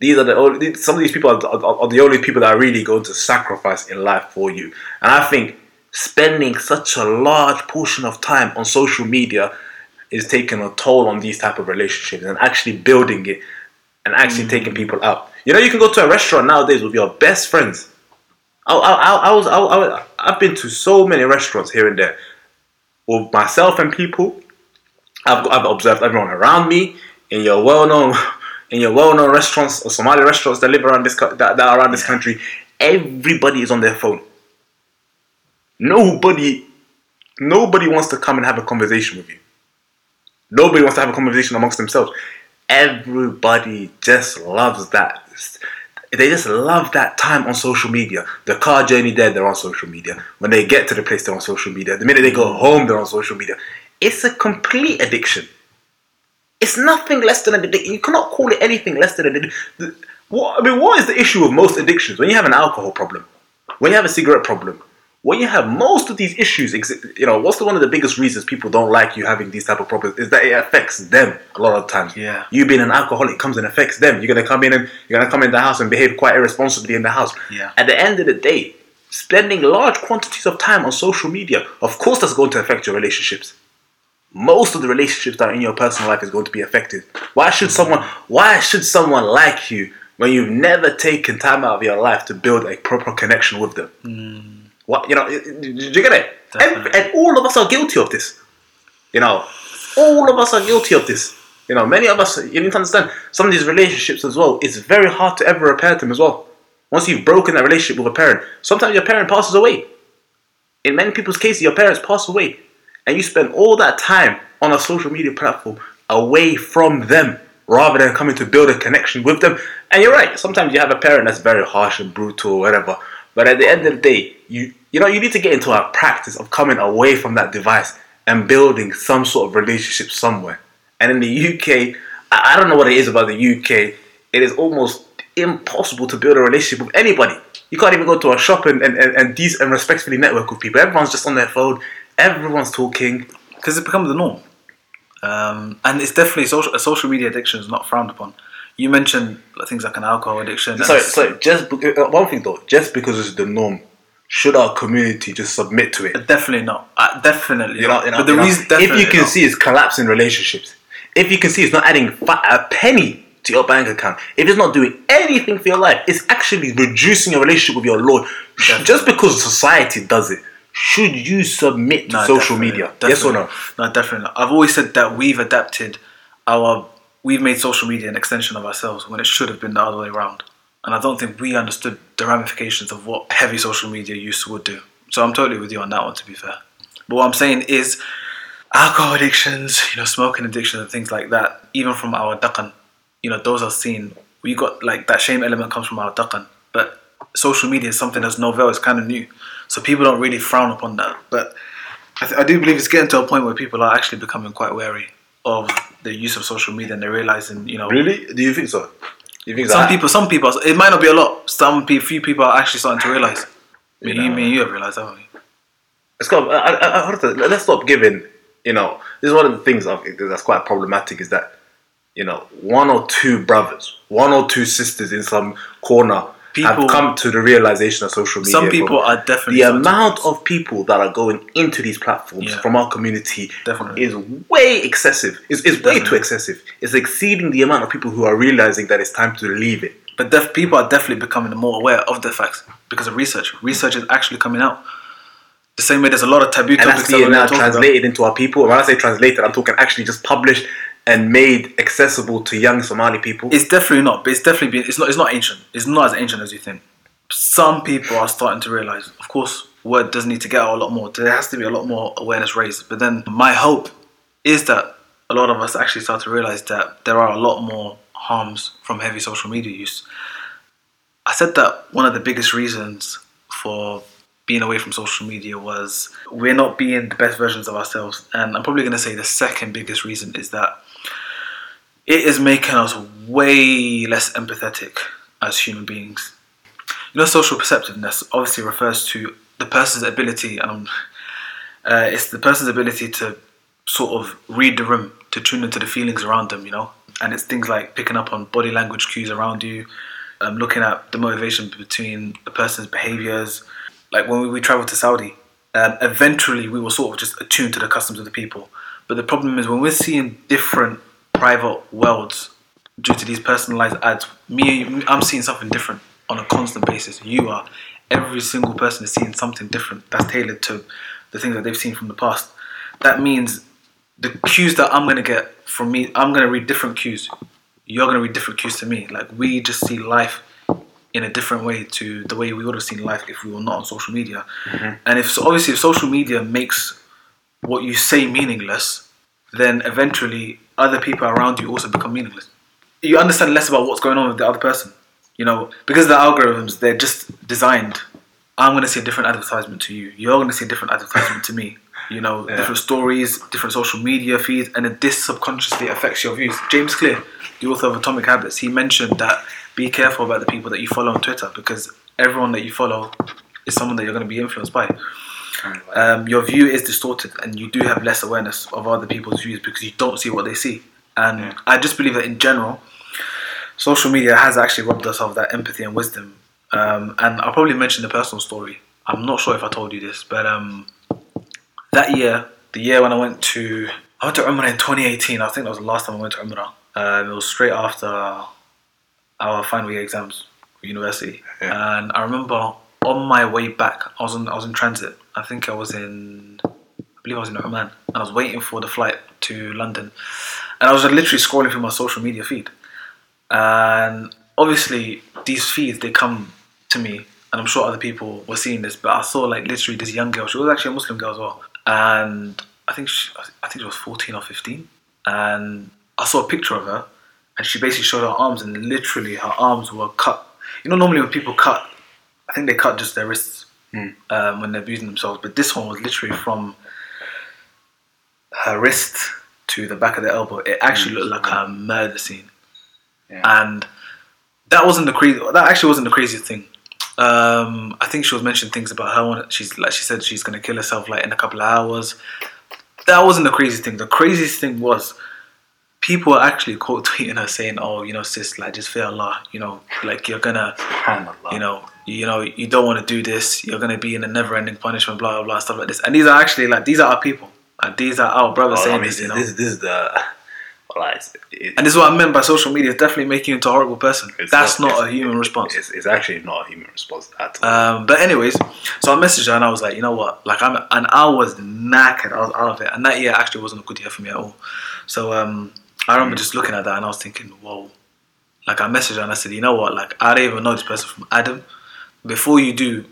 these are the only, some of these people are, are, are the only people that are really going to sacrifice in life for you. And I think spending such a large portion of time on social media is taking a toll on these type of relationships and actually building it and actually taking mm. people out. You know, you can go to a restaurant nowadays with your best friends. I, I, I, I was I, I, I've been to so many restaurants here and there with myself and people. I've, I've observed everyone around me in your well-known in your well-known restaurants or Somali restaurants that live around this that, that are around this country. Everybody is on their phone. Nobody, nobody wants to come and have a conversation with you. Nobody wants to have a conversation amongst themselves. Everybody just loves that. They just love that time on social media. The car journey there, they're on social media. When they get to the place, they're on social media. The minute they go home, they're on social media. It's a complete addiction. It's nothing less than an addiction. You cannot call it anything less than an addiction. What, I mean, what is the issue with most addictions? When you have an alcohol problem, when you have a cigarette problem, when you have most of these issues, you know, what's the, one of the biggest reasons people don't like you having these type of problems is that it affects them a lot of times. Yeah. You being an alcoholic comes and affects them. You're gonna come in and you're gonna come in the house and behave quite irresponsibly in the house. Yeah. At the end of the day, spending large quantities of time on social media, of course, that's going to affect your relationships. Most of the relationships that are in your personal life is going to be affected. Why should mm-hmm. someone? Why should someone like you when you've never taken time out of your life to build a proper connection with them? Mm. What you know? Do you get it? And, and all of us are guilty of this. You know, all of us are guilty of this. You know, many of us. You need to understand some of these relationships as well. It's very hard to ever repair them as well. Once you've broken that relationship with a parent, sometimes your parent passes away. in many people's cases, your parents pass away, and you spend all that time on a social media platform away from them rather than coming to build a connection with them. And you're right, sometimes you have a parent that's very harsh and brutal or whatever. But at the end of the day, you you know you need to get into a practice of coming away from that device and building some sort of relationship somewhere. And in the UK, I I don't know what it is about the UK. It is almost impossible to build a relationship with anybody. You can't even go to a shop and and, and, and, dec- and respectfully network with people. Everyone's just on their phone. Everyone's talking. because it becomes the norm. Um, and it's definitely social, social media addiction is not frowned upon. You mentioned things like an alcohol addiction. Sorry, sorry. Just uh, one thing though. Just because it's the norm, should our community just submit to it? Definitely not. Uh, definitely You know, not. you know, but the reason, if you can not. see it's collapsing relationships, if you can see it's not adding a penny to your bank account, if it's not doing anything for your life, it's actually reducing your relationship with your Lord. Definitely. Just because society does it, should you submit to No, social definitely, media? Yes or no? definitely. No, definitely. Not. I've always said that we've adapted our, we've made social media an extension of ourselves when it should have been the other way around. And I don't think we understood the ramifications of what heavy social media use would do. So I'm totally with you on that one, to be fair. But what I'm saying is, alcohol addictions, you know, smoking addictions and things like that, even from our dhaqan, you know, those are seen. We got like that shame element comes from our dhaqan, but social media is something that's novel. It's kind of new, so people don't really frown upon that. But I, th- I do believe it's getting to a point where people are actually becoming quite wary of the use of social media, and they're realizing, you know, Really? Do you think so? You think some that? people, some people, it might not be a lot. Some pe- few people are actually starting to realize. Me, You you, know. me, and you have realized, haven't we? I, I, I, let's stop giving. You know, this is one of the things I think that's quite problematic is that you know one or two brothers, one or two sisters in some corner People- have come to the realization of social media. Some people are definitely the amount of people that are going into these platforms Yeah. from our community Definitely. is way excessive. It's, it's way too excessive. It's exceeding the amount of people who are realizing that it's time to leave it. But def- people are definitely becoming more aware of the facts because of research. Research is actually coming out. The same way there's a lot of taboo and topics that's that being we're now talking about. translated into our people. When I say translated, I'm talking actually just published and made accessible to young Somali people. It's definitely not, but it's definitely been. It's not. It's not ancient. It's not as ancient as you think. Some people are starting to realize. Of course, word does need to get out a lot more. There has to be a lot more awareness raised. But then my hope is that a lot of us actually start to realize that there are a lot more harms from heavy social media use. I said that one of the biggest reasons for being away from social media was we're not being the best versions of ourselves. And I'm probably going to say the second biggest reason is that it is making us way less empathetic as human beings. You know, social perceptiveness obviously refers to the person's ability, um, uh, it's the person's ability to sort of read the room, to tune into the feelings around them, you know? And it's things like picking up on body language cues around you, um, looking at the motivation between a person's behaviors. Like when we, we traveled to Saudi, um, eventually we were sort of just attuned to the customs of the people. But the problem is when we're seeing different private worlds due to these personalized ads, me, I'm seeing something different on a constant basis. You are. Every single person is seeing something different that's tailored to the things that they've seen from the past. That means the cues that I'm gonna get from me, I'm gonna read different cues. You're gonna read different cues to me. Like we just see life in a different way to the way we would have seen life if we were not on social media. Mm-hmm. And if so obviously if social media makes what you say meaningless, then eventually other people around you also become meaningless. You understand less about what's going on with the other person. You know, because the algorithms they're just designed. I'm gonna see a different advertisement to you. You're gonna see a different advertisement to me. You know, Yeah. different stories, different social media feeds, and then this subconsciously affects your views. James Clear, the author of Atomic Habits, he mentioned that be careful about the people that you follow on Twitter because everyone that you follow is someone that you're going to be influenced by. Um, your view is distorted, and you do have less awareness of other people's views because you don't see what they see. And I just believe that in general, social media has actually robbed us of that empathy and wisdom. Um, and I'll probably mention a personal story. I'm not sure if I told you this, but um, that year, the year when I went to I went to Umrah in 2018. I think that was the last time I went to Umrah. Um, it was straight after our final year exams for university, Yeah. and I remember on my way back, I was in I was in transit. I think I was in I believe I was in Oman, and I was waiting for the flight to London, and I was literally scrolling through my social media feed, and obviously these feeds they come to me. And I'm sure other people were seeing this, but I saw like literally this young girl. She was actually a Muslim girl as well, and I think she, I think she was 14 or 15, and I saw a picture of her, and she basically showed her arms, and literally her arms were cut. You know, normally when people cut, I think they cut just their wrists um, when they're abusing themselves, but this one was literally from her wrist to the back of the elbow. It actually looked like a murder scene, Yeah. and that wasn't the crazy. That actually wasn't the craziest thing. Um, I think she was mentioning things about her. when She's like she said she's gonna kill herself like in a couple of hours. That wasn't the craziest thing. The craziest thing was people were actually quote tweeting her saying, "Oh, you know, sis, like just fear Allah. You know, like you're gonna." You know, you know, you don't want to do this. You're gonna be in a never-ending punishment, blah blah blah, stuff like this. And these are actually like these are our people. Like these are our brothers Well, saying I mean, this, you know. this, this is the like, it- and this is what I meant by social media. It's definitely making you into a horrible person. That's not, it's- a human response. It's, it's actually not a human response at all. Um, but anyways, so I messaged her and I was like, you know what? Like I'm, and I was knackered. I was out of it. And that year actually wasn't a good year for me at all. So um, I remember just looking at that and I was thinking, whoa. Like I messaged her and I said, you know what? Like I don't even know this person from Adam. Before you do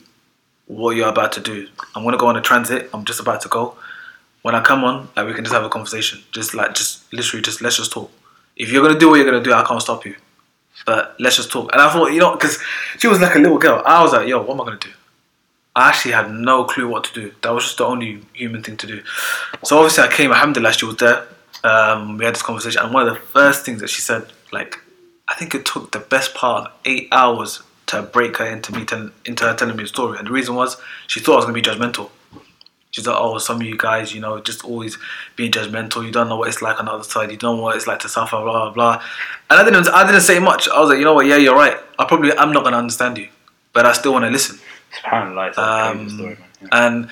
what you're about to do, I'm gonna go on a transit. I'm just about to go. When I come on, like we can just have a conversation. Just like, just literally, just let's just talk. If you're gonna do what you're gonna do, I can't stop you. But let's just talk. And I thought, you know, because she was like a little girl. I was like, yo, what am I gonna do? I actually had no clue what to do. That was just the only human thing to do. So obviously I came, alhamdulillah, she was there. Um, we had this conversation, and one of the first things that she said, like, I think it took the best part of eight hours to break her into me, tell, into her telling me a story. And the reason was she thought I was gonna be judgmental. She's like, oh, some of you guys, you know, just always being judgmental. You don't know what it's like on the other side. You don't know what it's like to suffer, blah blah blah. And I didn't, I didn't say much. I was like, you know what? Yeah, you're right. I probably, I'm not gonna understand you, but I still want to listen. Subhanallah, it's um, story, man. Yeah. And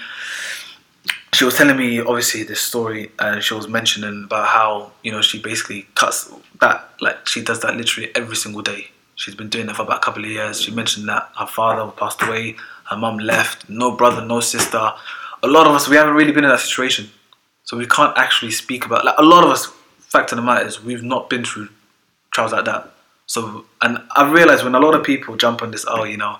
she was telling me obviously this story, and she was mentioning about how you know she basically cuts that like she does that literally every single day. She's been doing that for about a couple of years. She mentioned that her father passed away, her mum left, no brother, no sister. A lot of us we haven't really been in that situation, so we can't actually speak about. Like a lot of us, fact of the matter is we've not been through trials like that. So, and I've realized when a lot of people jump on this, oh, you know,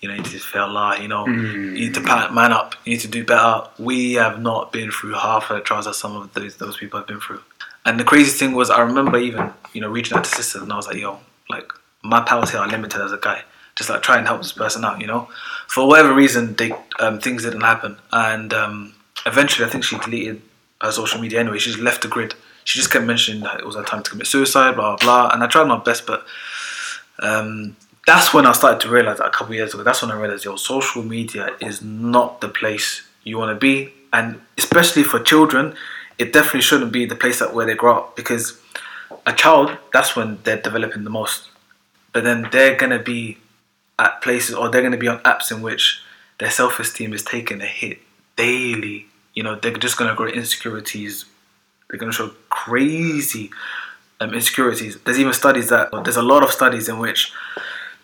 you know, you need to fear Allah, you know, you need to mm. pat man up, you need to do better. We have not been through half of the trials that some of those those people have been through. And the crazy thing was, I remember even, you know, reaching out to sisters, and I was like, yo, like my powers here are limited as a guy. Just like try and help this person out, you know. For whatever reason, they um, things didn't happen, and um, eventually, I think she deleted her social media anyway. She just left the grid. She just kept mentioning that it was her time to commit suicide, blah blah blah. And I tried my best, but um, that's when I started to realize that a couple years ago. That's when I realized, your social media is not the place you want to be, and especially for children, it definitely shouldn't be the place that where they grow up because a child, that's when they're developing the most. But then they're gonna be at places or they're gonna be on apps in which their self esteem is taking a hit daily. You know, they're just gonna grow insecurities. They're gonna show crazy um, insecurities. There's even studies that there's a lot of studies in which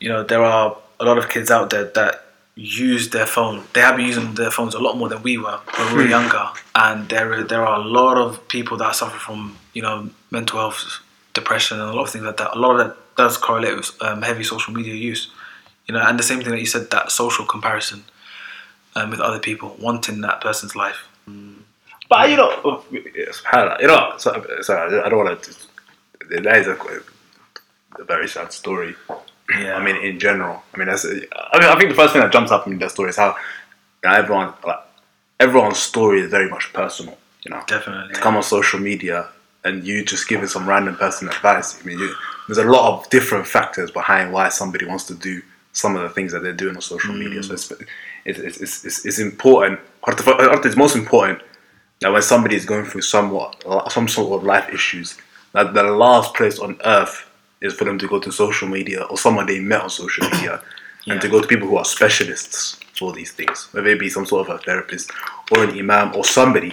you know there are a lot of kids out there that use their phone. They have been using their phones a lot more than we were when we were younger, and there there are a lot of people that suffer from you know mental health, depression, and a lot of things like that. A lot of that does correlate with um, heavy social media use. You know, and the same thing that you said that social comparison um, with other people, wanting that person's life. But you know, subhanallah, you know, so, sorry, I don't want to. That is a, a very sad story. Yeah, I mean, in general, I mean, that's. I mean, I think the first thing that jumps up in that story is how everyone, like, everyone's story is very much personal. You know, definitely. to come on social media and you just giving some random person advice. I mean, you, there's a lot of different factors behind why somebody wants to do some of the things that they're doing on social media. So mm. it's it's, it's, it's, it's, it's important. It's most important that when somebody is going through somewhat some sort of life issues, that the last place on earth is for them to go to social media or someone they met on social media, and to go to people who are specialists for these things, whether it be some sort of a therapist or an imam or somebody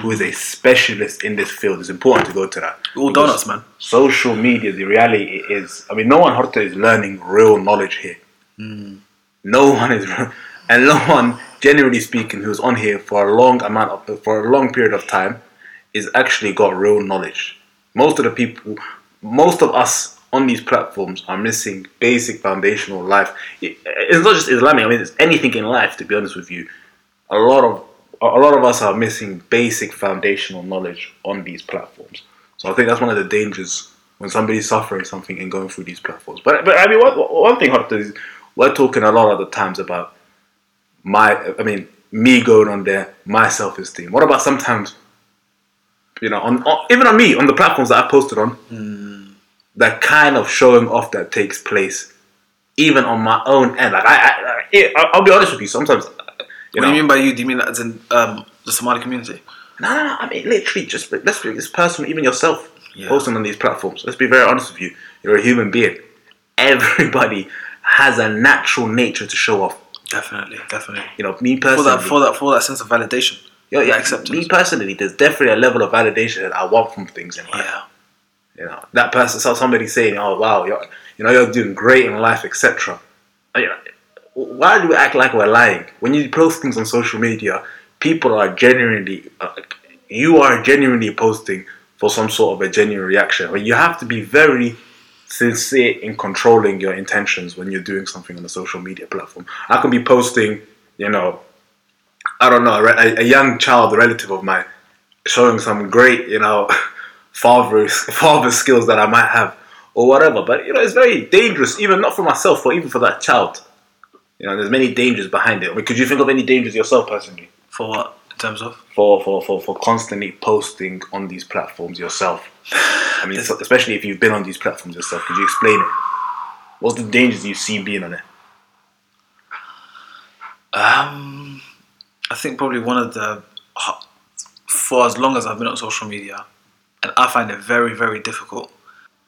who is a specialist in this field. It's important to go to that. All donuts, man. Social media, the reality is, I mean, no one Horta is learning real knowledge here. Hmm. No one is, and no one, generally speaking, who's on here for a long amount of, for a long period of time, is actually got real knowledge. Most of the people, most of us on these platforms are missing basic foundational life. It- It's not just Islamic. I mean, it's anything in life. To be honest with you, a lot of a lot of us are missing basic foundational knowledge on these platforms. So I think that's one of the dangers when somebody's suffering something and going through these platforms. But but I mean, one, one thing is we're talking a lot of the times about my. I mean, me going on there, my self esteem. What about sometimes, you know, on, on even on me on the platforms that I posted on, hmm. that kind of showing off that takes place, even on my own end. Like I, I, I I'll be honest with you. Sometimes, you What know, do you mean by you? Do you mean that as in um, the Somali community? No, no, no. I mean, literally, just let's be it's personal. Even yourself Yeah. posting on these platforms. Let's be very honest with you. You're a human being. Everybody has a natural nature to show off. Definitely, definitely. You know, me personally, For that, for that, for that sense of validation. yeah, yeah, acceptance. Me personally, there's definitely a level of validation that I want from things in life. Yeah. You know, that person saw somebody saying, "Oh wow, you're, you know, you're doing great in life, etc." You know, Why do we act like we're lying when you post things on social media? People are genuinely, uh, you are genuinely posting for some sort of a genuine reaction. But you have to be very sincere in controlling your intentions when you're doing something on a social media platform. I can be posting, you know, I don't know, a, a young child, a relative of mine, showing some great, you know, father father skills that I might have or whatever. But you know, it's very dangerous, even not for myself, but even for that child. You know, there's many dangers behind it. I mean, could you think of any dangers yourself personally For what? In terms of? for for, for, for constantly posting on these platforms yourself? I mean, especially if you've been on these platforms yourself, could you explain it? What's the dangers you see being on it? Um, I think probably one of the for as long as I've been on social media, and I find it very very difficult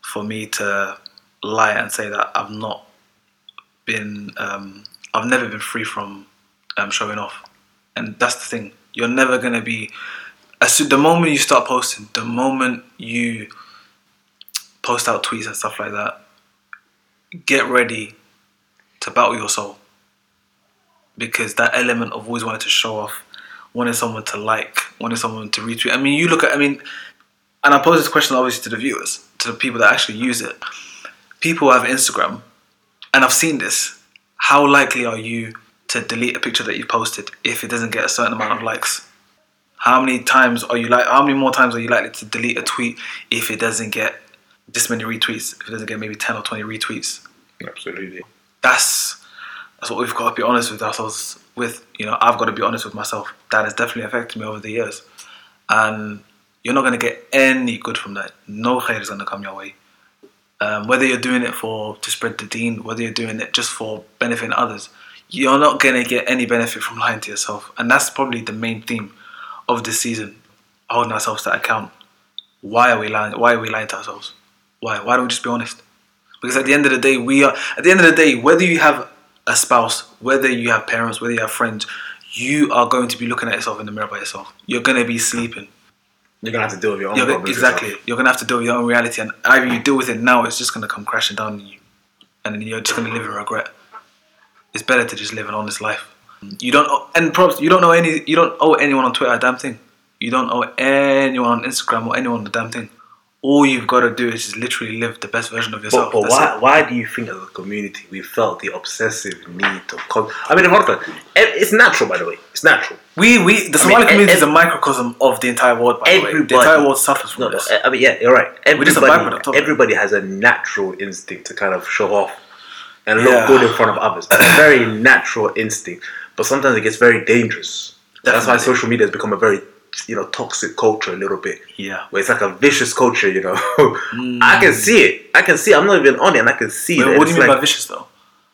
for me to lie and say that I've not been um, I've never been free from um, showing off, and that's the thing. You're never gonna be as the moment you start posting, the moment you post out tweets and stuff like that, get ready to battle your soul because that element of always wanting to show off, wanting someone to like, wanting someone to retweet. I mean, you look at, I mean, and I pose this question obviously to the viewers, to the people that actually use it. People have Instagram, and I've seen this. How likely are you to delete a picture that you posted if it doesn't get a certain amount of likes? How many times are you like? How many more times are you likely to delete a tweet if it doesn't get this many retweets? If it doesn't get maybe ten or twenty retweets? Absolutely. that's that's what we've got to be honest with ourselves with. You know, I've got to be honest with myself. That has definitely affected me over the years, and you're not going to get any good from that. No khair is going to come your way. Um, whether you're doing it for to spread the deen, whether you're doing it just for benefiting others, you're not to get any benefit from lying to yourself, and that's probably the main theme of this season. Holding ourselves to account. Why are we lying? Why are we lying to ourselves? Why? Why don't we just be honest? Because at the end of the day, we are. At the end of the day, whether you have a spouse, whether you have parents, whether you have friends, you are going to be looking at yourself in the mirror by yourself. You're going to be sleeping. You're gonna have to deal with your own You're, exactly. yourself. You're to have to deal with your own reality, and either you deal with it now, it's just to come crashing down on you, and then you're just to live in regret. It's better to just live an honest life. You don't, and probably you don't know any. You don't owe anyone on Twitter a damn thing. You don't owe anyone on Instagram or anyone a damn thing. All you've got to do is just literally live the best version of yourself. But, but why, it. why do you think as a community we felt the obsessive need of con- I mean, it's natural, by the way. It's natural. We we the Somali mean, community is a microcosm of the entire world. By the way, the entire world suffers from No, no, this. I mean, yeah, you're right. We're just a Everybody, byproduct of it. everybody has a natural instinct to kind of show off and look Yeah. good in front of others. It's a very natural instinct, but sometimes it gets very dangerous. That's why social media has become a very, you know, toxic culture a little bit. Yeah. Where it's like a vicious culture, you know. I can mm. see it. I can see. I'm not even on it, and I can see. Wait, what do you mean like, by vicious though?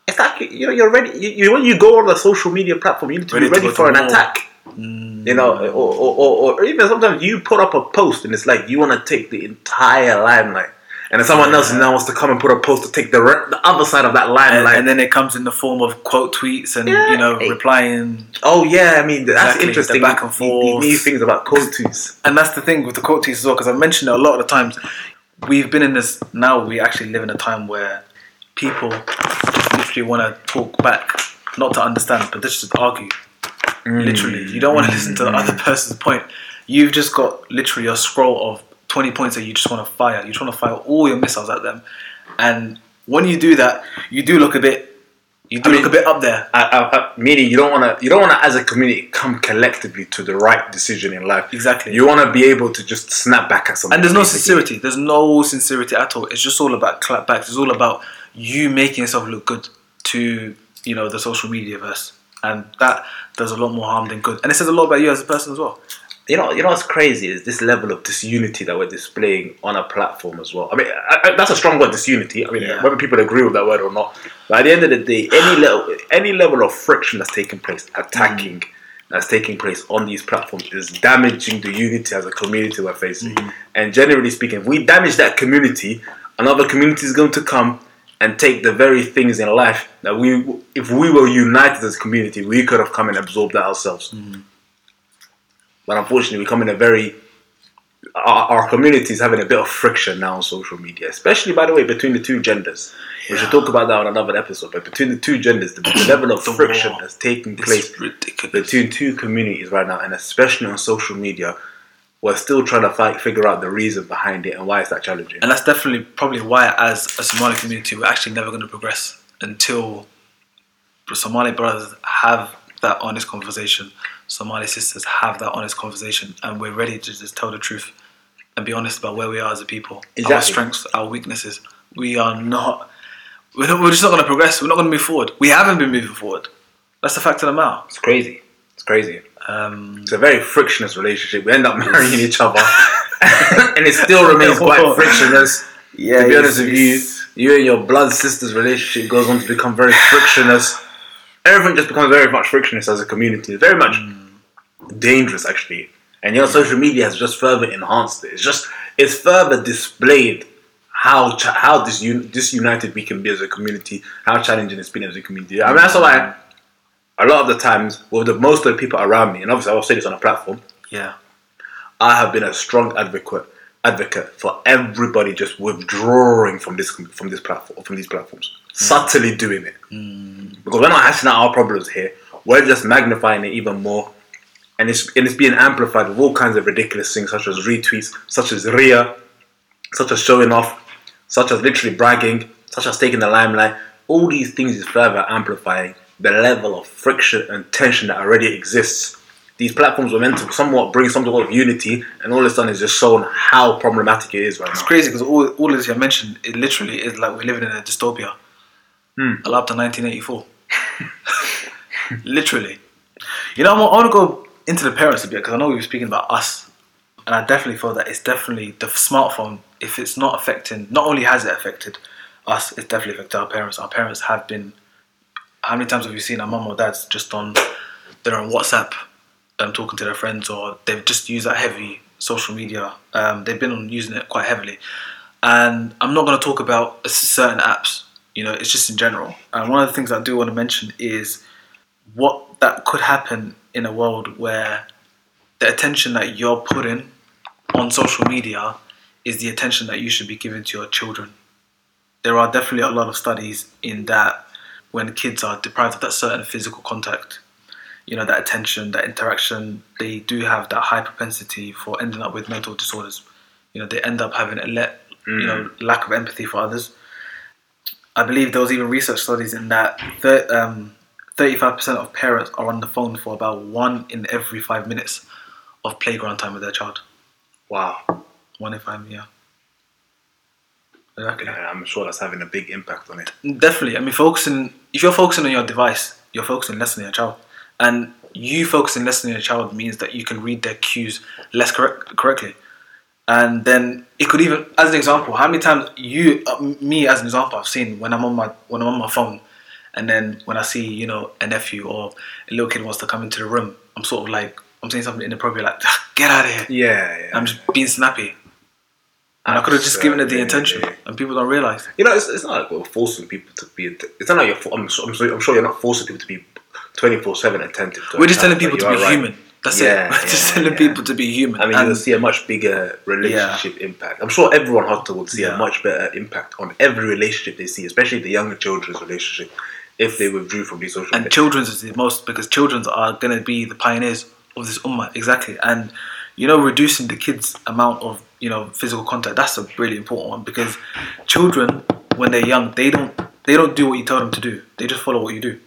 It's like you know you're ready. You, you, when you go on a social media platform, you need to Ready be ready to for an war. attack. Mm. You know, or, or, or, or even sometimes you put up a post and it's like you want to take the entire limelight, and then someone else now wants to come and put a post to take the re- the other side of that And, limelight. and then it comes in the form of quote tweets and Yeah. you know replying. oh yeah, I mean that's Exactly, the interesting. back and forth. new things about quote tweets. And that's the thing with the quote tweets as well, because I've mentioned it a lot of the times. We've been in this now. We actually live in a time where people just literally want to talk back, not to understand, but just to argue. Literally, you don't want to listen to the other mm. person's point. You've just got literally a scroll of twenty points that you just want to fire. You just want to fire all your missiles at them, And when you do that, you do look a bit. You do I look mean- a bit up there. I, I, I, meaning you don't want to you don't want to as a community come collectively to the right decision in life Exactly. you want to be able to just snap back at something And there's no basically. sincerity. There's no sincerity at all. It's just all about clapbacks. It's all about you making yourself look good to you know the social media verse, and that does a lot more harm than good. And it says a lot about you as a person as well. You know you know what's crazy is this level of disunity that we're displaying on a platform as well. I mean I, I, that's a strong word disunity. I mean Yeah. whether people agree with that word or not. But at the end of the day any level any level of friction that's taking place attacking mm. that's taking place on these platforms is damaging the unity as a community we're facing. Mm. And generally speaking if we damage that community another community is going to come and take the very things in life that we if we were united as a community we could have come and absorbed that ourselves mm. But unfortunately, we come in a very our, our community is having a bit of friction now on social media, especially by the way between the two genders. We should talk about that on another episode. But between the two genders, the, the level of The friction war. that's taking place between two communities right now, and especially on social media, we're still trying to fight, figure out the reason behind it and why is that challenging. And that's definitely probably why, as a Somali community, we're actually never going to progress until the Somali brothers have that honest conversation. Somali sisters have that honest conversation, and we're ready to just tell the truth and be honest about where we are as a people, our strengths, our weaknesses. We are not. We're, not, we're just not going to progress. We're not going to move forward. We haven't been moving forward. That's the fact of the matter. It's crazy. It's crazy. Um, It's a very frictionless relationship. We end up marrying each other, and it still remains quite frictionless. yeah, to be honest with you, you and your blood sister's relationship goes on to become very frictionless. Everything just becomes very much frictionless as a community. It's very much dangerous, actually. And you know, social media has just further enhanced it. It's just it's further displayed how ch- how disun- disunited we can be as a community, how challenging it's been as a community. I mean, that's why a lot of the times, with the most of the people around me, and obviously I'll say this on a platform, yeah, I have been a strong advocate advocate for everybody just withdrawing from this from this platform from these platforms, subtly doing it. Mm. Because we're not hashing out our problems here. We're just magnifying it even more, and it's and it's being amplified with all kinds of ridiculous things, such as retweets, such as riya, such as showing off, such as literally bragging, such as taking the limelight. All these things is further amplifying the level of friction and tension that already exists. These platforms were meant to somewhat bring some sort of unity, and all it's done is just shown how problematic it is right it's now. crazy because all, all of this I mentioned, it literally is like we're living in a dystopia. Hmm. A lot to 1984. literally. You know, I want to go into the parents a bit because I know we were speaking about us, and I definitely feel that it's definitely the smartphone. If it's not affecting, not only has it affected us, it's definitely affected our parents. Our parents have been. How many times have you seen our mum or dad's just on? They're on WhatsApp, um, talking to their friends, or they've just used that heavy social media. Um, they've been on using it quite heavily, and I'm not going to talk about certain apps. You know, it's just in general. And one of the things I do want to mention is what that could happen in a world where the attention that you're putting on social media is the attention that you should be giving to your children. There are definitely a lot of studies in that when kids are deprived of that certain physical contact, you know, that attention, that interaction, they do have that high propensity for ending up with mental disorders. You know, they end up having a let, you know, mm. lack of empathy for others. I believe there was even research studies in that thir- um, 35% of parents are on the phone for about one in every five minutes of playground time with their child. Wow, One in five, yeah. Exactly. Yeah, I'm sure that's having a big impact on it. Definitely. I mean, focusing. If you're focusing on your device, you're focusing less on your child, and you focusing less on your child means that you can read their cues less correct, correctly. And then it could even, as an example, how many times you, uh, me as an example, I've seen when I'm on my when I'm on my phone, and then when I see you know a nephew or a little kid wants to come into the room, I'm sort of like I'm saying something inappropriate, like get out of here. Yeah, yeah. I'm just being snappy, and I could have just given it the intention, and people don't realize. You know, it's, it's not like we're forcing people to be. It's not like you're. I'm, I'm, so, I'm sure you're not forcing people to be twenty four seven attentive. We're just telling people to be right. human. That's Yeah, it. We're just yeah, telling yeah. people to be human. I mean, And you'll see a much bigger relationship impact. I'm sure everyone Hotter would see Yeah. a much better impact on every relationship they see, especially the younger children's relationship, if they withdrew from these social and children's is the most because children's are going to be the pioneers of this ummah exactly and you know reducing the kids amount of you know physical contact that's a really important one because children when they're young, they don't they don't do what you tell them to do. They just follow what you do.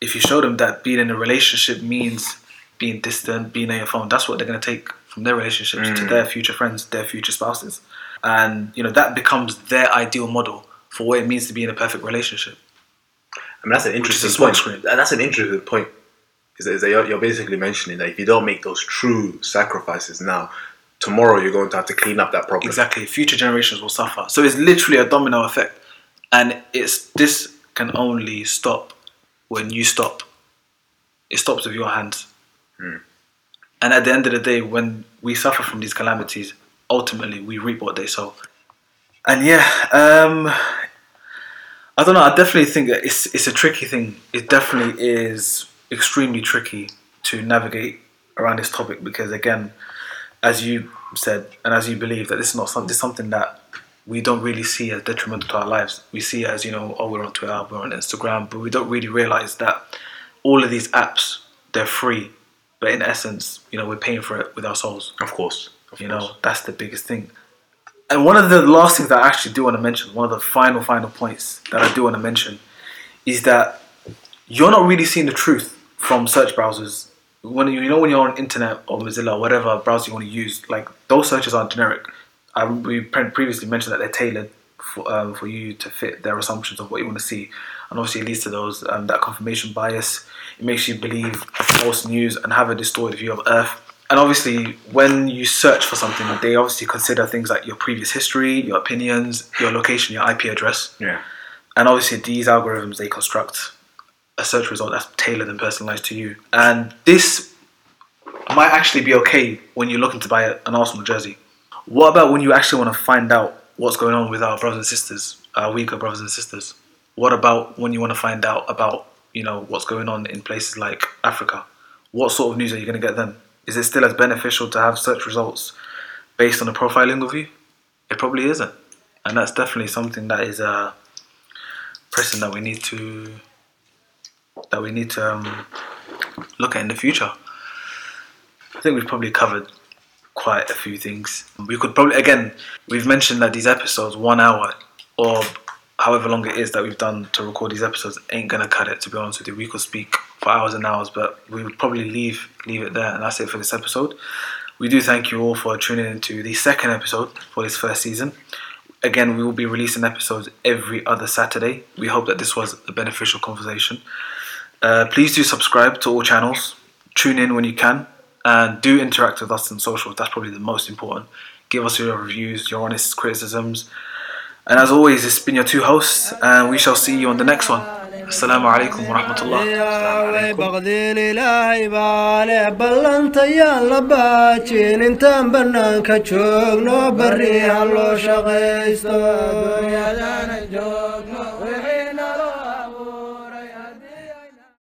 If you show them that being in a relationship means being distant, being on your phone, that's what they're going to take from their relationships to mm. their future friends, their future spouses, and you know that becomes their ideal model for what it means to be in a perfect relationship. I mean, that's an interesting point. screen. That's an interesting point. Is that, is that you're, you're basically mentioning that if you don't make those true sacrifices now, tomorrow you're going to have to clean up that problem. Exactly, future generations will suffer. So it's literally a domino effect, and it's this can only stop when you stop. It stops with your hands. And at the end of the day, when we suffer from these calamities, ultimately we reap what they sow. And yeah, um, I don't know. I definitely think it's it's a tricky thing. It definitely is extremely tricky to navigate around this topic because again, as you said and as you believe that this is not something, this is something that we don't really see as detrimental to our lives. We see it as you know, oh, we're on Twitter, we're on Instagram, but we don't really realize that all of these apps they're free, but in essence, you know, we're paying for it with our souls. Of course. Of You course. know, that's the biggest thing. And one of the last things that I actually do want to mention, one of the final, final points that I do want to mention, is that you're not really seeing the truth from search browsers. When you, you know when you're on internet or Mozilla or whatever browser you want to use, like those searches aren't generic. I, we previously mentioned that they're tailored for, um, for you to fit their assumptions of what you want to see, and obviously it leads to those um, that confirmation bias. It makes you believe false news and have a distorted view of Earth. And obviously, when you search for something, they obviously consider things like your previous history, your opinions, your location, your IP address. Yeah. And obviously, these algorithms they construct a search result that's tailored and personalized to you. And this might actually be okay when you're looking to buy an Arsenal jersey. What about when you actually want to find out what's going on with our brothers and sisters, our weaker brothers and sisters? What about when you want to find out about you know what's going on in places like Africa? What sort of news are you going to get then? Is it still as beneficial to have search results based on a profiling of you? It probably isn't, and that's definitely something that is a pressing that we need to that we need to um, look at in the future. I think we've probably covered quite a few things. We could probably again we've mentioned that these episodes one hour or however long it is that we've done to record these episodes ain't gonna cut it to be honest with you. We could speak for hours and hours, but we would probably leave leave it there and that's it for this episode. We do thank you all for tuning into the second episode for this first season. Again, we will be releasing episodes every other Saturday. We hope that this was a beneficial conversation. Uh, please do subscribe to all channels. Tune in when you can, and do interact with us on social. That's probably the most important. Give us your reviews, your honest criticisms, and as always, it's been your two hosts, and we shall see you on the next one. Assalamu alaikum